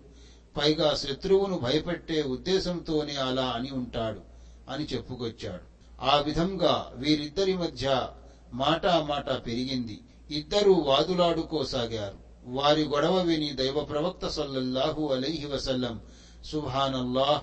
పైగా శత్రువును భయపెట్టే ఉద్దేశంతోనే అలా అని ఉంటాడు. అని చెప్పుకొచ్చాడు. ఆ విధంగా వీరిద్దరి మధ్య మాటా మాట పెరిగింది. ఇద్దరూ వాదులాడుకోసాగారు. వారి గొడవ విని దైవ ప్రవక్త సల్లల్లాహు అలైహి వసల్లం సుభానల్లాహ్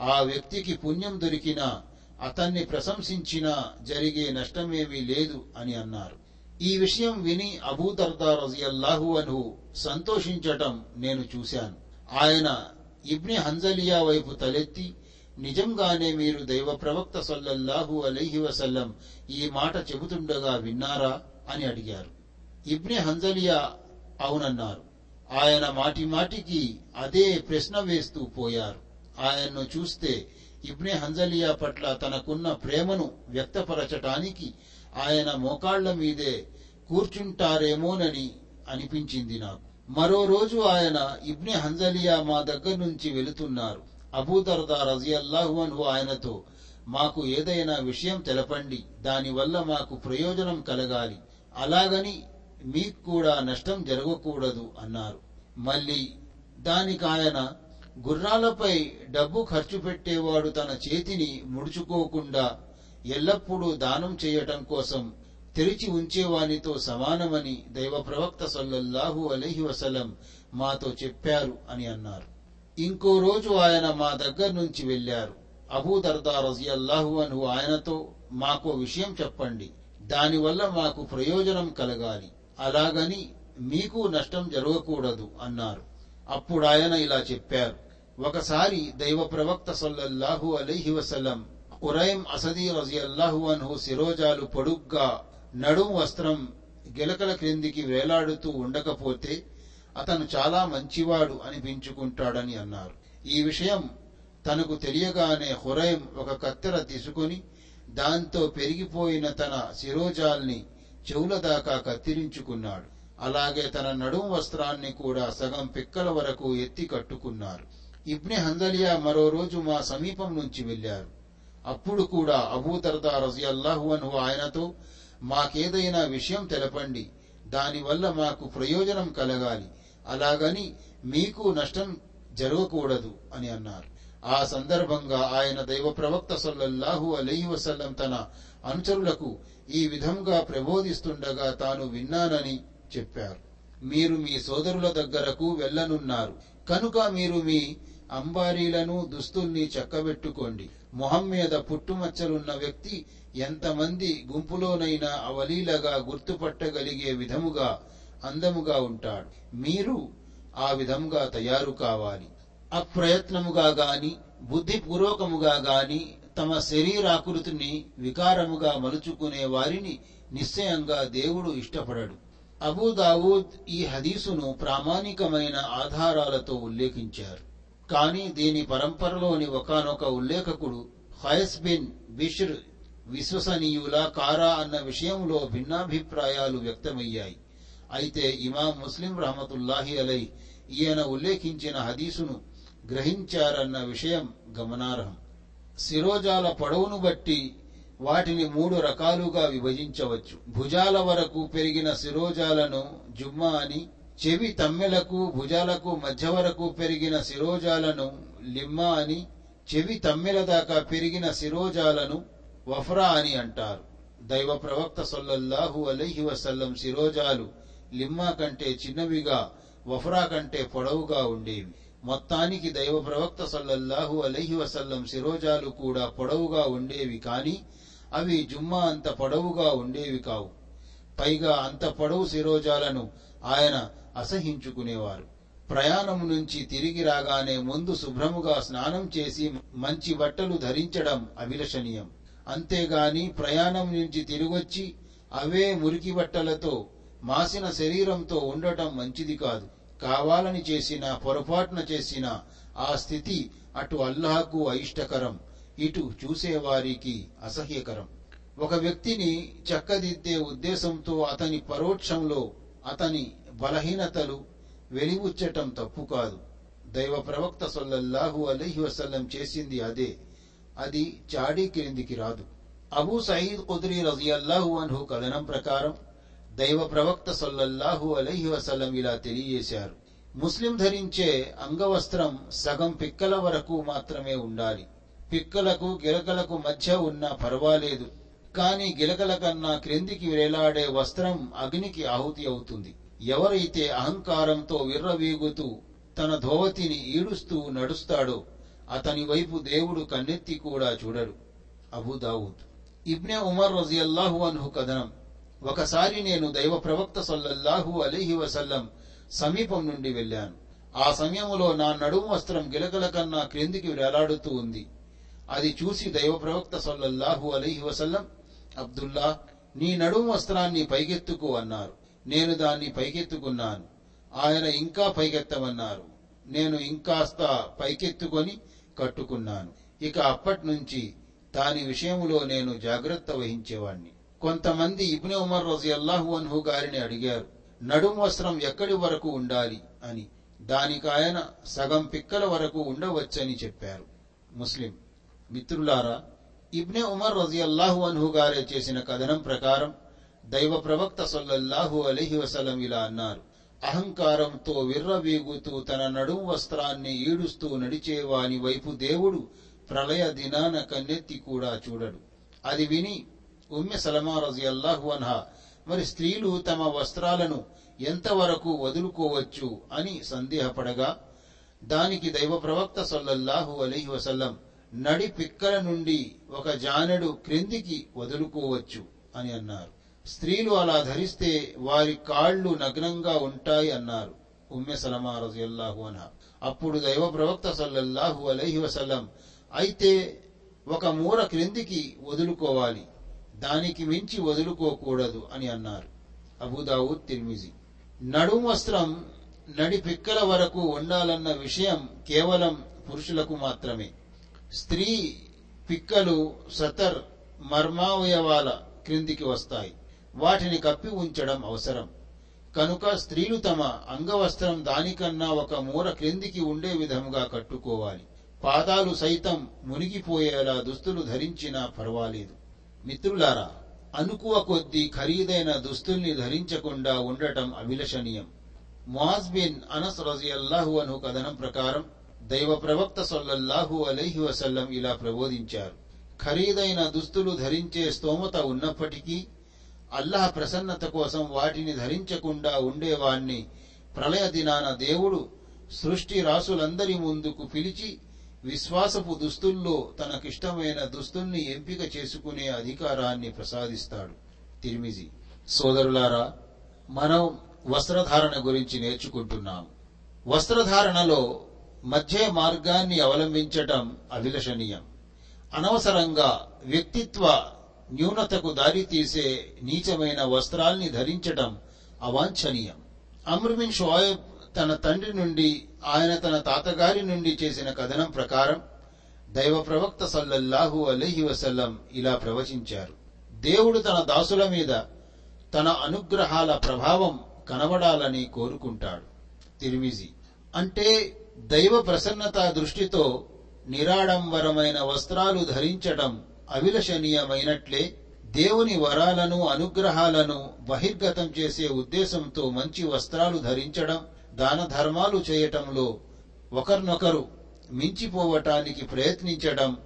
ఆ వ్యక్తికి పుణ్యం దొరికినా అతన్ని ప్రశంసించినా జరిగే నష్టమేమీ లేదు అని అన్నారు. ఈ విషయం విని అబూదర్దా రజియల్లాహు అను సంతోషించటం నేను చూశాను. ఆయన ఇబ్ని హంజలియా వైపు తలెత్తి నిజంగానే మీరు దైవ ప్రవక్త సల్లల్లాహు అలైహి వసల్లం ఈ మాట చెబుతుండగా విన్నారా అని అడిగారు. ఇబ్నె హంజలియా అవునన్నారు. ఆయన మాటి మాటికి అదే ప్రశ్న వేస్తూ పోయారు. ఆయన్ను చూస్తే ఇబ్నే హంజలియా పట్ల తనకున్న ప్రేమను వ్యక్తపరచటానికి ఆయన మోకాళ్ళ మీదే కూర్చుంటారేమోనని అనిపించింది నాకు. మరో రోజు ఆయన ఇబ్నే హంజలియా మా దగ్గర నుంచి వెళుతున్నారు. అబూదర్దా రజియల్లాహు అన్హు ఆయనతో మాకు ఏదైనా విషయం తెలపండి. దానివల్ల మాకు ప్రయోజనం కలగాలి. అలాగని మీకు కూడా నష్టం జరగకూడదు అన్నారు. మళ్ళీ దానికి ఆయన గుర్రాలపై డబ్బు ఖర్చు పెట్టేవాడు తన చేతిని ముడుచుకోకుండా ఎల్లప్పుడూ దానం చేయటం కోసం తెరిచి ఉంచేవానితో సమానమని దైవ ప్రవక్త సల్లల్లాహు అలైహి వసలం మాతో చెప్పారు అని అన్నారు. ఇంకో రోజు ఆయన మా దగ్గర నుంచి వెళ్ళారు అబూదర్దా రజియల్లాహు అను ఆయనతో మాకో విషయం చెప్పండి. దానివల్ల మాకు ప్రయోజనం కలగాలి. అలాగని మీకు నష్టం జరగకూడదు అన్నారు. అప్పుడు ఆయన ఇలా చెప్పారు. ఒకసారి దైవ ప్రవక్త సల్లల్లాహు అలీహి వసలం ఉరైం అసదీ రజియల్లాహు అన్హు శిరోజాలు పొడుగ్గా నడుం వస్త్రం గిలకల క్రిందికి వేలాడుతూ ఉండకపోతే అతను చాలా మంచివాడు అనిపించుకుంటాడని అన్నారు. ఈ విషయం తనకు తెలియగానే హురైం ఒక కత్తెర తీసుకుని దాంతో పెరిగిపోయిన తన శిరోజాల్ని చెవుల దాకా కత్తిరించుకున్నాడు. అలాగే తన నడుం వస్త్రాన్ని కూడా సగం పిక్కల వరకు ఎత్తి కట్టుకున్నారు. ఇబ్నె హందలియా మరో రోజు మా సమీపం నుంచి వెళ్ళారు అప్పుడు కూడా అబూతర్దా రజియల్లాహు అన్హు ఆయనతో మాకేదైనా విషయం తెలపండి. దానివల్ల మాకు ప్రయోజనం కలగాలి. అలాగని మీకు నష్టం జరగకూడదు అని అన్నారు. ఆ సందర్భంగా ఆయన దైవ ప్రవక్త సొల్లహు అలైహి వసల్లం తన అనుచరులకు ఈ విధంగా ప్రబోధిస్తుండగా తాను విన్నానని చెప్పారు. మీరు మీ సోదరుల దగ్గరకు వెళ్ళనున్నారు. కనుక మీరు మీ అంబారీలను దుస్తుల్ని చక్కబెట్టుకోండి. మొహం మీద పుట్టుమచ్చలున్న వ్యక్తి ఎంతమంది గుంపులోనైనా అవలీలగా గుర్తుపట్టగలిగే విధముగా అందముగా ఉంటాడు. మీరు ఆ విధముగా తయారు కావాలి. అప్రయత్నముగా గాని బుద్ధిపూర్వకముగా గాని తమ శరీరాకృతిని వికారముగా మలుచుకునే వారిని నిశ్చయంగా దేవుడు ఇష్టపడడు. అబూదావూద్ ఈ హదీసును ప్రామాణికమైన ఆధారాలతో ఉల్లేఖించారు. కానీ దీని పరంపరలోని ఒకనొక ఉల్లేఖకుడు హయస్ బిన్ బిష్ర్ విశ్వసనీయుల కారా అన్న విషయంలో భిన్నాభిప్రాయాలు వ్యక్తమయ్యాయి. అయితే ఇమాం ముస్లిం రహమతుల్లాహి అలై ఈయన ఉల్లేఖించిన హదీసును గ్రహించారన్న విషయం గమనార్హం. శిరోజాల పొడవును బట్టి వాటిని మూడు రకాలుగా విభజించవచ్చు. భుజాల వరకు పెరిగిన శిరోజాలను జుమ్మా అని చెవి తమ్మెలకు భుజాలకు మధ్య వరకు పెరిగిన శిరోజాలను లిమ్మా అని చెవి తమ్మెల దాకా పెరిగిన శిరోజాలను వఫ్రా అని అంటారు. దైవ ప్రవక్త సొల్లల్లాహు అలైహి వసల్లం శిరోజాలు లిమ్మా కంటే చిన్నవిగా వఫ్రా కంటే పొడవుగా ఉండేవి మొత్తానికి దైవ ప్రవక్త సల్లల్లాహు అలహి వసల్లం శిరోజాలు కూడా పొడవుగా ఉండేవి కాని అవి జుమ్మా అంత పొడవుగా ఉండేవి కావు. పైగా అంత పొడవు శిరోజాలను ఆయన అసహించుకునేవారు. ప్రయాణం నుంచి తిరిగి రాగానే ముందు శుభ్రముగా స్నానం చేసి మంచి బట్టలు ధరించడం అభిలషణీయం. అంతేగాని ప్రయాణం నుంచి తిరిగొచ్చి అవే మురికి బట్టలతో మాసిన శరీరంతో ఉండటం మంచిది కాదు. కావాలని చేసిన పొరపాటున చేసిన ఆ స్థితి అటు అల్లాహకు అయిష్టకరం ఇటు చూసేవారికి అసహ్యకరం. ఒక వ్యక్తిని చక్కదిద్దే ఉద్దేశంతో అతని పరోక్షంలో అతని బలహీనతలు వెలివుచ్చటం తప్పు కాదు. దైవ ప్రవక్త సొల్లహు అలైహి వసల్లం చేసింది అదే. అది చాడీ క్రిందికి రాదు. అబూ సయీద్ కుద్రీ రజియల్లాహు అన్హు కథనం ప్రకారం దైవ ప్రవక్త సొల్లల్లాహు అలహి వసల్లం ఇలా తెలియజేశారు. ముస్లిం ధరించే అంగవస్త్రం సగం పిక్కల వరకు మాత్రమే ఉండాలి. పిక్కలకు గిలకలకు మధ్య ఉన్నా పర్వాలేదు. కాని గిలకల కన్నా క్రిందికి వేలాడే వస్త్రం అగ్నికి ఆహుతి అవుతుంది. ఎవరైతే అహంకారంతో విర్రవీగుతూ తన ధోవతిని ఈడుస్తూ నడుస్తాడో అతని వైపు దేవుడు కన్నెత్తి కూడా చూడడు. అబూదావుద్ ఇబ్నే ఉమర్ రజియల్లాహు అన్హు కథనం. ఒకసారి నేను దైవ ప్రవక్త సొల్లహు అలీహి వసల్లం సమీపం నుండి వెళ్ళాను. ఆ సమయంలో నా నడుము వస్త్రం గిలకల కన్నా క్రిందికి వేలాడుతూ ఉంది. అది చూసి దైవ ప్రవక్త సొల్లహు అలీహి వసల్లం అబ్దుల్లా నీ నడుము వస్త్రాన్ని పైకెత్తుకు అన్నారు. నేను దాన్ని పైకెత్తుకున్నాను. ఆయన ఇంకా పైకెత్తమన్నారు. నేను ఇంకాస్త పైకెత్తుకొని కట్టుకున్నాను. ఇక అప్పటి నుంచి దాని విషయంలో నేను జాగ్రత్త వహించేవాణ్ణి. కొంతమంది ఇబ్ని ఉమర్ రోజు అల్లాహు అన్హు గారిని అడిగారు నడుం వస్త్రం ఎక్కడి వరకు ఉండాలి? అని. దానికి ఆయన సగం పిక్కల వరకు ఉండవచ్చని చెప్పారు. ముస్లిం. మిత్రులారా ఇబ్నె ఉమర్ రజియల్లాహు అన్హు గారే చేసిన కథనం ప్రకారం దైవ ప్రవక్త సొల్లహు అలీహి వసలం ఇలా అన్నారు అహంకారంతో విర్రవీగుతూ తన నడుం వస్త్రాన్ని ఈడుస్తూ నడిచేవాని వైపు దేవుడు ప్రళయ దినాన కన్నెత్తి కూడా చూడడు. అది విని ఉమ్మె సలమా రజియల్లాహు అన్హా. మరి స్త్రీలు తమ వస్త్రాలను ఎంతవరకు వదులుకోవచ్చు అని సందేహపడగా దానికి దైవ ప్రవక్త సల్లల్లాహు అలహి వసల్లం నడి పిక్కల నుండి ఒక జానెడు క్రిందికి వదులుకోవచ్చు అని అన్నారు. స్త్రీలు అలా ధరిస్తే వారి కాళ్ళు నగ్నంగా ఉంటాయి అన్నారు ఉమ్మె సలమా రజియల్లాహు అన్హా. అప్పుడు దైవ ప్రవక్త సల్లల్లాహు అలహి వసల్లం అయితే ఒక మూర క్రిందికి వదులుకోవాలి. దానికి మించి వదులుకోకూడదు అని అన్నారు. అబుదావుద్ తిర్మిజి. నడుం వస్త్రం నడి పిక్కల వరకు ఉండాలన్న విషయం కేవలం పురుషులకు మాత్రమే. స్త్రీ పిక్కలు సతర్ మర్మావయవాల క్రిందికి వస్తాయి. వాటిని కప్పి ఉంచడం అవసరం. కనుక స్త్రీలు తమ అంగవస్త్రం దానికన్నా ఒక మూర క్రిందికి ఉండే విధముగా కట్టుకోవాలి. పాదాలు సైతం మునిగిపోయేలా దుస్తులు ధరించినా పర్వాలేదు. మిత్రులారా అనుకువ కొద్దీ ఖరీదైన దుస్తుల్ని ధరించకుండా ఉండటం అభిలషణీయం. ముఆజ్ బిన్ అనస్ రజియల్లాహు అను కథనం ప్రకారం దైవ ప్రవక్త సొల్లల్లాహు అలైహి వసల్లం ఇలా ప్రబోధించారు. ఖరీదైన దుస్తులు ధరించే స్తోమత ఉన్నప్పటికీ అల్లాహ్ ప్రసన్నత కోసం వాటిని ధరించకుండా ఉండేవాణ్ణి ప్రళయ దినాన దేవుడు సృష్టి రాసులందరి ముందుకు పిలిచి విశ్వాసపు దుస్తుల్లో తనకిష్టమైన దుస్తుల్ని ఎంపిక చేసుకునే అధికారాన్ని ప్రసాదిస్తాడు. తిరిమిజి. సోదరులారా మనం వస్త్రధారణ గురించి నేర్చుకుంటున్నాం. వస్త్రధారణలో మధ్య మార్గాన్ని అవలంబించటం అభిలషణీయం. అనవసరంగా వ్యక్తిత్వ న్యూనతకు దారితీసే నీచమైన వస్త్రాల్ని ధరించటం అవాంఛనీయం. అమ్రుమిన్ షోయబ్ తన తండ్రి నుండి ఆయన తన తాతగారి నుండి చేసిన కథనం ప్రకారం దైవ ప్రవక్త సల్లల్లాహు అలహి వసల్లం ఇలా ప్రవచించారు. దేవుడు తన దాసుల మీద తన అనుగ్రహాల ప్రభావం కనబడాలని కోరుకుంటాడు. తిరిమిజి. అంటే దైవ ప్రసన్నత దృష్టితో నిరాడంబరమైన వస్త్రాలు ధరించడం అవిలషణీయమైనట్లే దేవుని వరాలను అనుగ్రహాలను బహిర్గతం చేసే ఉద్దేశంతో మంచి వస్త్రాలు ధరించడం దాన ధర్మాలు చేయటంలో ఒకరినొకరు మించిపోవటానికి ప్రయత్నించడం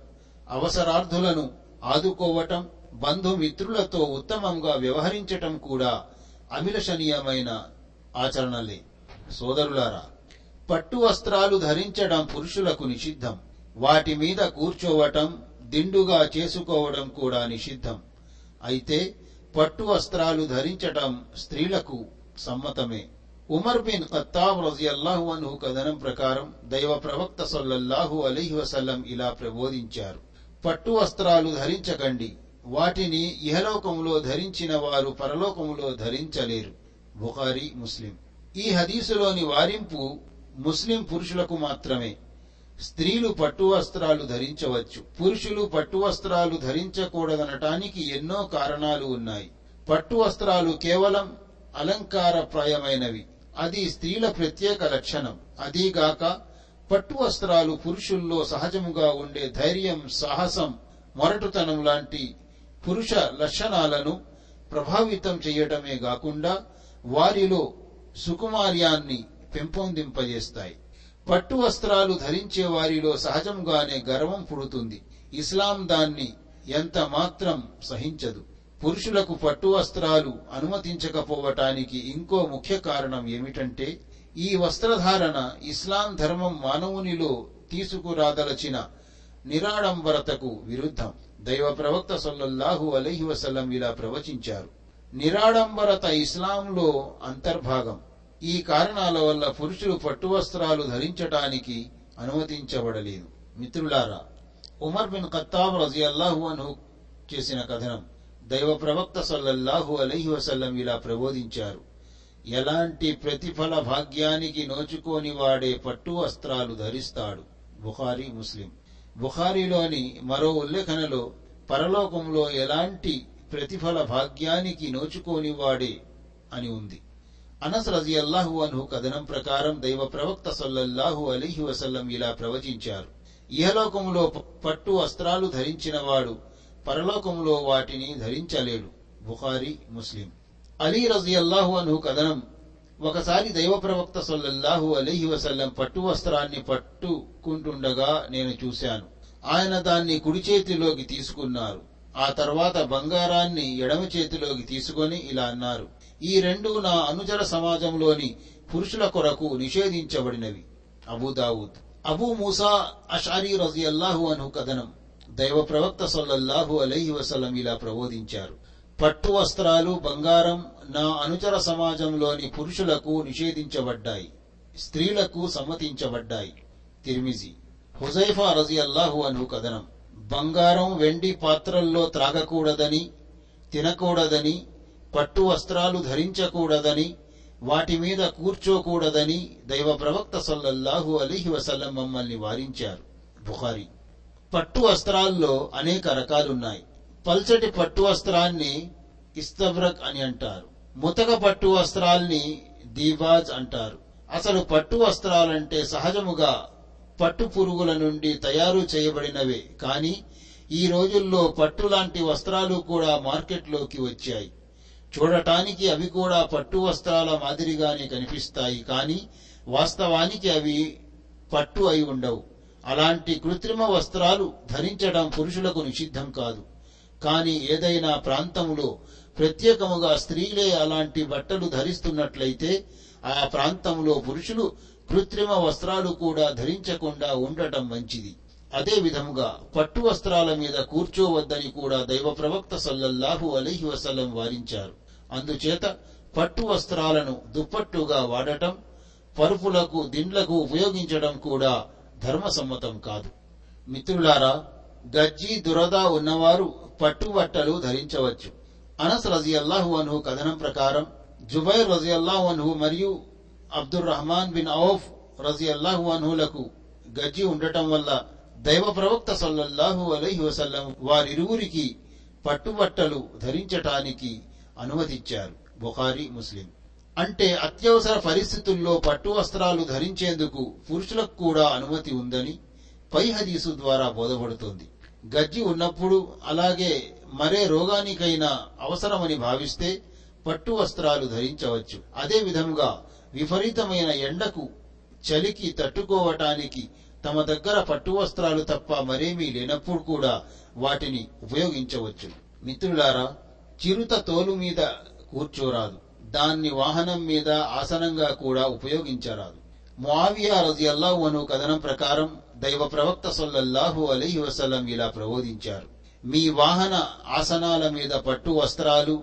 అవసరార్థులను ఆదుకోవటం బంధుమిత్రులతో ఉత్తమంగా వ్యవహరించటం కూడా అభిలషణీయమైన ఆచరణలే. సోదరులారా పట్టు వస్త్రాలు ధరించడం పురుషులకు నిషిద్ధం. వాటి మీద కూర్చోవటం దిండుగా చేసుకోవడం కూడా నిషిద్ధం. అయితే పట్టు వస్త్రాలు ధరించటం స్త్రీలకు సమ్మతమే. ఉమర్ బిన్ ఖత్తాబ్ రజియల్లాహు అన్హు కథనం ప్రకారం దైవ ప్రవక్త సల్లల్లాహు అలీహి వసల్లం ఇలా ప్రబోధించారు. పట్టు వస్త్రాలు ధరించకండి. వాటిని ఇహలోకములో ధరించిన వారు పరలోకములో ధరించలేరు. బుఖారి ముస్లిం. ఈ హదీసులోని వారింపు ముస్లిం పురుషులకు మాత్రమే. స్త్రీలు పట్టు వస్త్రాలు ధరించవచ్చు. పురుషులు పట్టు వస్త్రాలు ధరించకూడదనటానికి ఎన్నో కారణాలు ఉన్నాయి. పట్టు వస్త్రాలు కేవలం అలంకారప్రాయమైనవి. అది స్త్రీల ప్రత్యేక లక్షణం. అదీగాక పట్టు వస్త్రాలు పురుషుల్లో సహజముగా ఉండే ధైర్యం సాహసం మొరటుతనం లాంటి పురుష లక్షణాలను ప్రభావితం చేయటమే కాకుండా వారిలో సుకుమార్యాన్ని పెంపొందింపజేస్తాయి. పట్టు వస్త్రాలు ధరించే వారిలో సహజంగానే గర్వం పుడుతుంది. ఇస్లాం దాన్ని ఎంత మాత్రం సహించదు. పురుషులకు పట్టు వస్త్రాలు అనుమతించకపోవటానికి ఇంకో ముఖ్య కారణం ఏమిటంటే ఈ వస్త్రధారణ ఇస్లాం ధర్మం మానవునిలో తీసుకురాదలచిన నిరాడంబరతకు విరుద్ధం. దైవ ప్రవక్త సల్లల్లాహు అలహి వసల్లం ఇలా ప్రవచించారు. నిరాడంబరత ఇస్లాంలో అంతర్భాగం. ఈ కారణాల వల్ల పురుషులు పట్టు వస్త్రాలు ధరించటానికి అనుమతించబడలేదు. మిత్రులారా ఉమర్ బిన్ ఖత్తాబ్ రజియల్లాహు అను చేసిన కథనం. దైవ ప్రవక్త సల్లల్లాహు అలహి వసల్లం ఇలా ప్రబోధించారు. ఎలాంటి ప్రతిఫల భాగ్యానికి నోచుకోని వాడే పట్టు వస్త్రాలు ధరిస్తాడు. బుఖారీ ముస్లిం. బుఖారీలోని మరో ఉల్లేఖనలో పరలోకంలో ఎలాంటి ప్రతిఫల భాగ్యానికి నోచుకోని వాడే అని ఉంది. అనస్ రజియల్లాహు అన్హు కథనం ప్రకారం దైవ ప్రవక్త సల్లల్లాహు అలీహి వసల్లం ఇలా ప్రవచించారు. ఇహలోకములో పట్టు వస్త్రాలు ధరించినవాడు పరలోకంలో వాటిని ధరించలేడు. బుఖారి ముస్లిం. అలీ రజియల్లాహు అన్హు కథనం. ఒకసారి దైవ ప్రవక్త సొల్లహు అలీహి వసల్లం పట్టు వస్త్రాన్ని పట్టుకుంటుండగా నేను చూశాను. ఆయన దాన్ని కుడి చేతిలోకి తీసుకున్నారు. ఆ తర్వాత బంగారాన్ని ఎడమ చేతిలోకి తీసుకొని ఇలా అన్నారు ఈ రెండు నా అనుచర సమాజంలోని పురుషుల కొరకు నిషేధించబడినవి. అబూదావుద్ అబూ మూసా అషారీ రజియల్లాహు అనుహు కథనం. దైవ ప్రవక్త సొల్లహు అలహి వసలం ఇలా ప్రబోధించారు. పట్టు వస్త్రాలు బంగారం నా అనుచర సమాజంలోని పురుషులకు నిషేధించబడ్డాయి. స్త్రీలకు సమ్మతించబడ్డాయి. తిరిమిజి. హుజైఫా రజియల్లాహు అను కథనం. బంగారం వెండి పాత్రల్లో త్రాగకూడదని తినకూడదని పట్టు వస్త్రాలు ధరించకూడదని వాటి మీద కూర్చోకూడదని దైవ ప్రవక్త సల్లల్లాహు అలీహి వసల్లం మమ్మల్ని వారించారు. బుఖారి. పట్టు వస్త్రాల్లో అనేక రకాలున్నాయి. పల్చటి పట్టు వస్త్రాన్ని ఇస్తబ్రక్ అని అంటారు. ముతక పట్టు వస్త్రాల్ని దీబాజ్ అంటారు. అసలు పట్టు వస్త్రాలంటే సహజముగా పట్టు పురుగుల నుండి తయారు చేయబడినవే కానీ ఈ రోజుల్లో పట్టు లాంటి వస్త్రాలు కూడా మార్కెట్లోకి వచ్చాయి. చూడటానికి అవి కూడా పట్టు వస్త్రాల మాదిరిగానే కనిపిస్తాయి కానీ వాస్తవానికి అవి పట్టు అయి ఉండవు. అలాంటి కృత్రిమ వస్త్రాలు ధరించడం పురుషులకు నిషిద్ధం కాదు. కానీ ఏదైనా ప్రాంతంలో ప్రత్యేకముగా స్త్రీలే అలాంటి బట్టలు ధరిస్తున్నట్లయితే ఆ ప్రాంతంలో పురుషులు కృత్రిమ వస్త్రాలు కూడా ధరించకుండా ఉండటం మంచిది. అదే విధముగా పట్టు వస్త్రాల మీద కూర్చోవద్దని కూడా దైవ ప్రవక్త సల్లల్లాహు అలైహి వసల్లం వారించారు. అందుచేత పట్టు వస్త్రాలను దుప్పట్టుగా వాడటం పరుపులకు దిండ్లకు ఉపయోగించడం కూడా ధర్మసమ్మతం కాదు. మిత్రులారా గజ్జి దురద ఉన్నవారు పట్టుబట్టలు ధరించవచ్చు. అనస్ రజియల్లాహు అన్హు కథనం ప్రకారం జుబైర్ రజియల్లాహు అన్హు మరియు అబ్దుర్ రహమాన్ బిన్ ఔఫ్ రజియల్లాహు అన్హులకు గజ్జి ఉండటం వల్ల దైవ ప్రవక్త సల్లల్లాహు అలైహి వసల్లం వారిరువురికి పట్టుబట్టలు ధరించటానికి అనుమతిచ్చారు. బుఖారి ముస్లిం. అంటే అత్యవసర పరిస్థితుల్లో పట్టు వస్త్రాలు ధరించేందుకు పురుషులకు కూడా అనుమతి ఉందని పై హదీసు ద్వారా బోధపడుతోంది. గజ్జి ఉన్నప్పుడు అలాగే మరే రోగానికైనా అవసరమని భావిస్తే పట్టు వస్త్రాలు ధరించవచ్చు. అదే విధముగా విపరీతమైన ఎండకు చలికి తట్టుకోవటానికి తమ దగ్గర పట్టు వస్త్రాలు తప్ప మరేమీ లేనప్పుడు కూడా వాటిని ఉపయోగించవచ్చు. మిత్రులారా చిరుత తోలు మీద కూర్చోరాదు. దాన్ని వాహనం మీద ఆసనంగా కూడా ఉపయోగించరాదు. ముఆవియా రజియల్లాహు అను కథనం ప్రకారం దైవ ప్రవక్త సొల్లల్లాహు అలీ వసలం ఇలా ప్రబోధించారు. మీ వాహన ఆసనాల మీద పట్టు వస్త్రాలు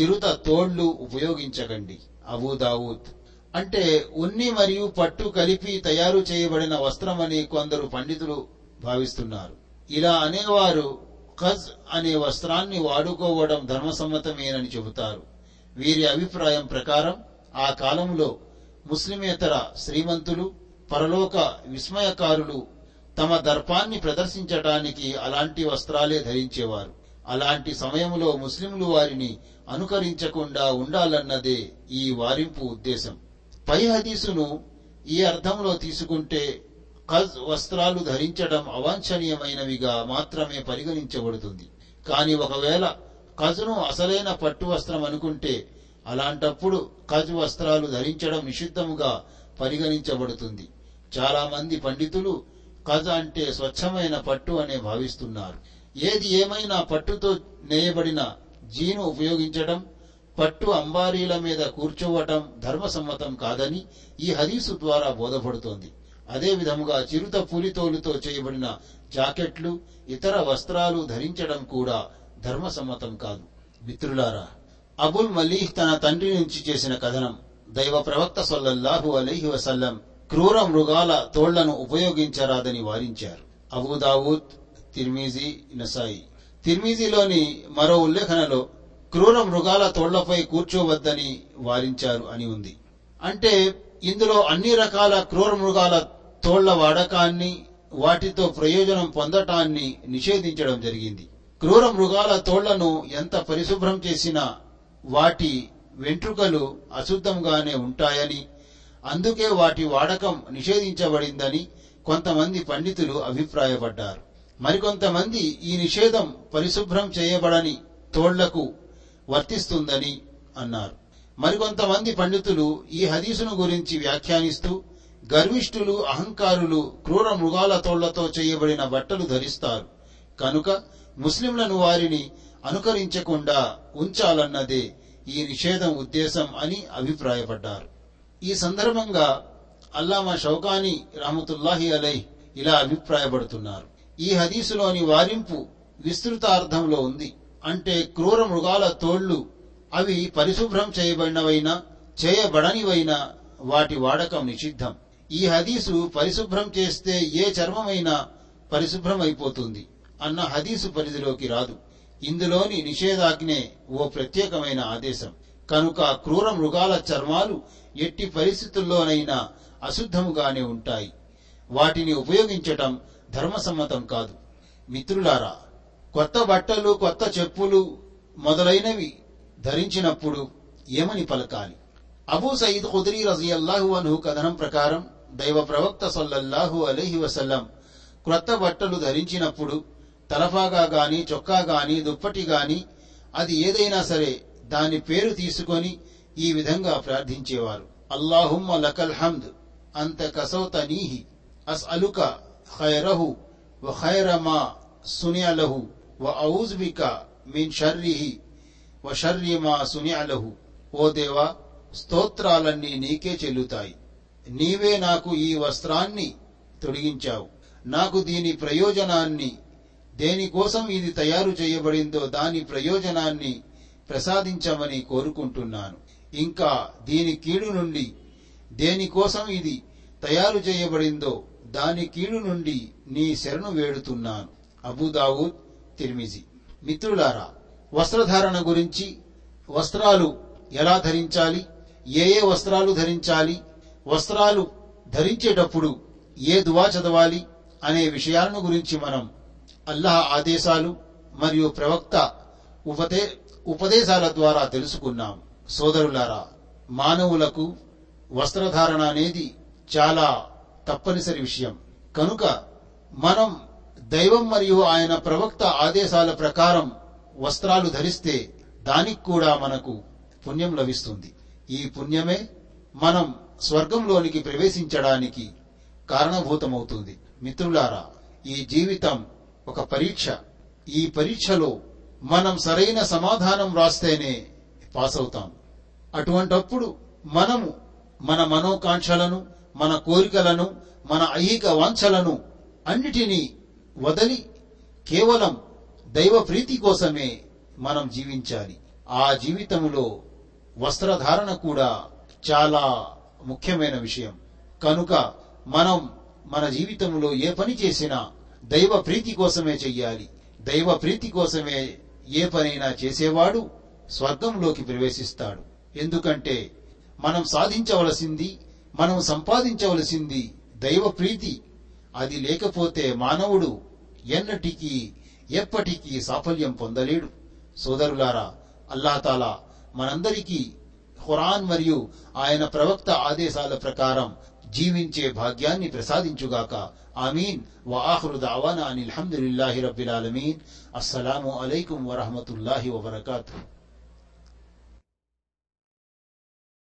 చిరుత తోళ్ళు ఉపయోగించకండి అబూ దావూద్. అంటే ఉన్ని మరియు పట్టు కలిపి తయారు చేయబడిన వస్త్రమని కొందరు పండితులు భావిస్తున్నారు. ఇలా అనేవారు ఖజ్ అనే వస్త్రాన్ని వాడుకోవడం ధర్మసమ్మతమేనని చెబుతారు. వీరి అభిప్రాయం ప్రకారం ఆ కాలంలో ముస్లిమేతర శ్రీమంతులు పరలోక విస్మయకారులు తమ దర్పాన్ని ప్రదర్శించటానికి అలాంటి వస్త్రాలే ధరించేవారు. అలాంటి సమయంలో ముస్లింలు వారిని అనుకరించకుండా ఉండాలన్నదే ఈ వారింపు ఉద్దేశం. పై హదీసును ఈ అర్థంలో తీసుకుంటే కజ్ వస్త్రాలు ధరించడం అవాంఛనీయమైనవిగా మాత్రమే పరిగణించబడుతుంది. కాని ఒకవేళ కజును అసలైన పట్టు వస్త్రం అనుకుంటే అలాంటప్పుడు కజు వస్త్రాలు ధరించడం నిషిద్ధముగా పరిగణించబడుతుంది. చాలా మంది పండితులు కజ అంటే స్వచ్ఛమైన పట్టు అనే భావిస్తున్నారు. ఏది ఏమైనా పట్టుతో నేయబడిన జీను ఉపయోగించడం పట్టు అంబారీల మీద కూర్చోవటం ధర్మసమ్మతం కాదని ఈ హదీసు ద్వారా బోధపడుతోంది. అదే విధముగా చిరుత పులితోలుతో చేయబడిన జాకెట్లు ఇతర వస్త్రాలు ధరించడం కూడా ధర్మసమ్మతం కాదు. మిత్రులారా అబుల్ మలీహ్ తన తండ్రి నుంచి చేసిన కథనం దైవ ప్రవక్త సొల్లల్లాహు అలీహి వసల్లం క్రూర మృగాల తోళ్ళను ఉపయోగించరాదని వారించారు. అబూదావూద్ తిర్మీజీ నసాయి. తిర్మీజీలోని మరో ఉల్లేఖనలో క్రూర మృగాల తోళ్ళపై కూర్చోవద్దని వారించారు అని ఉంది. అంటే ఇందులో అన్ని రకాల క్రూర మృగాల తోళ్ళ వాడకాన్ని వాటితో ప్రయోజనం పొందటాన్ని నిషేధించడం జరిగింది. క్రూర మృగాల తోళ్ళను ఎంత పరిశుభ్రం చేసినా వాటి వెంట్రుకలు అశుద్ధంగానే ఉంటాయని అందుకే వాటి వాడకం నిషేధించబడిందని కొంతమంది పండితులు అభిప్రాయపడ్డారు. మరికొంతమంది ఈ నిషేధం పరిశుభ్రం చేయబడని తోళ్ళకు వర్తిస్తుందని అన్నారు. మరికొంతమంది పండితులు ఈ హదీసును గురించి వ్యాఖ్యానిస్తూ గర్విష్ఠులు అహంకారులు క్రూర మృగాల తోళ్ళతో చేయబడిన బట్టలు ధరిస్తారు. కనుక ముస్లింలను వారిని అనుకరించకుండా ఉంచాలన్నదే ఈ నిషేధం ఉద్దేశం అని అభిప్రాయపడ్డారు. ఈ సందర్భంగా అల్లామా షౌకాని రహమతుల్లాహి అలై ఇలా అభిప్రాయపడుతున్నారు. ఈ హదీసులోని వారింపు విస్తృత అర్థంలో ఉంది. అంటే క్రూర మృగాల తోళ్ళు అవి పరిశుభ్రం చేయబడినవైనా చేయబడనివైనా వాటి వాడకం నిషిద్ధం. ఈ హదీసు పరిశుభ్రం చేస్తే ఏ చర్మమైనా పరిశుభ్రం అయిపోతుంది అన్న హదీసు పరిధిలోకి రాదు. ఇందులోని నిషేధాజ్ఞే ఓ ప్రత్యేకమైన ఆదేశం. కనుక క్రూర మృగాల చర్మాలు ఎట్టి పరిస్థితుల్లోనైనా అశుద్ధముగానే ఉంటాయి. వాటిని ఉపయోగించటం ధర్మసమ్మతం కాదు. మిత్రులారా కొత్త బట్టలు కొత్త చెప్పులు మొదలైనవి ధరించినప్పుడు ఏమని పలకాలి? అబూ సయీద్ ఖుద్రీ రజియల్లాహు అన్హు కథనం ప్రకారం దైవ ప్రవక్త సల్లల్లాహు అలైహి వసల్లం క్రొత్త బట్టలు ధరించినప్పుడు తలఫాగా గాని చొక్కా గాని దుప్పటి గాని అది ఏదైనా సరే దాని పేరు తీసుకొని ఈ విధంగా ప్రార్థించేవారు. అల్లాహుమ్మ లకల్ హమ్ద్ అంత అస్ అలుకా ఖైరహు వ ఖైరమా సునియలహు వ ఔజ్బిక మిన్ షర్రిహి వ షర్రిమా సునియలహు. ఓ దేవా స్తోత్రాలన్నీ నీకే చెల్లుతాయి. నీవే నాకు ఈ వస్త్రాన్ని తొడిగించావు. నాకు దీని ప్రయోజనాన్ని దేనికోసం ఇది తయారు చేయబడిందో దాని ప్రయోజనాన్ని ప్రసాదించమని కోరుకుంటున్నాను. ఇంకా దీని కీడు నుండి దేనికోసం ఇది తయారు చేయబడిందో దాని కీడు నుండి నీ శరణు వేడుతున్నాను. అబుదావుద్ తిర్మిజి. మిత్రులారా వస్త్రధారణ గురించి వస్త్రాలు ఎలా ధరించాలి? ఏ ఏ వస్త్రాలు ధరించాలి? వస్త్రాలు ధరించేటప్పుడు ఏ దువా చదవాలి? అనే విషయాలను గురించి మనం అల్లాహ్ ఆదేశాలు మరియు ప్రవక్త ఉపదే ఉపదేశాల ద్వారా తెలుసుకున్నాం. సోదరులారా మానవులకు వస్త్రధారణ అనేది చాలా తప్పనిసరి విషయం. కనుక మనం దైవం మరియు ఆయన ప్రవక్త ఆదేశాల ప్రకారం వస్త్రాలు ధరిస్తే దానికి కూడా మనకు పుణ్యం లభిస్తుంది. ఈ పుణ్యమే మనం స్వర్గంలోనికి ప్రవేశించడానికి కారణభూతమవుతుంది. మిత్రులారా ఈ జీవితం ఒక పరీక్ష. ఈ పరీక్షలో మనం సరైన సమాధానం రాస్తేనే పాస్ అవుతాం. అటువంటప్పుడు మనము మన మనోకాంక్షలను మన కోరికలను మన ఐహిక వాంఛలను అన్నిటినీ వదలి కేవలం దైవ ప్రీతి కోసమే మనం జీవించాలి. ఆ జీవితంలో వస్త్రధారణ కూడా చాలా ముఖ్యమైన విషయం. కనుక మనం మన జీవితంలో ఏ పని చేసినా దైవ ప్రీతి కోసమే చెయ్యాలి. దైవ ప్రీతి కోసమే ఏ పనైనా చేసేవాడు స్వర్గంలోకి ప్రవేశిస్తాడు. ఎందుకంటే మనం సాధించవలసింది మనం సంపాదించవలసింది దైవ ప్రీతి. అది లేకపోతే మానవుడు ఎన్నటికీ ఎప్పటికీ సాఫల్యం పొందలేడు. సోదరులారా అల్లాతాలా మనందరికీ ఖురాన్ మరియు ఆయన ప్రవక్త ఆదేశాల ప్రకారం జీవించే భాగ్యాన్ని ప్రసాదించుగాక. ఆమీన్. వాహరు దావానా అనిల్ హమ్దుల్లాహి రబ్బిల్ ఆలమీన్. అస్సలాము అలైకుం వరహమతుల్లాహి వబర్కాతు.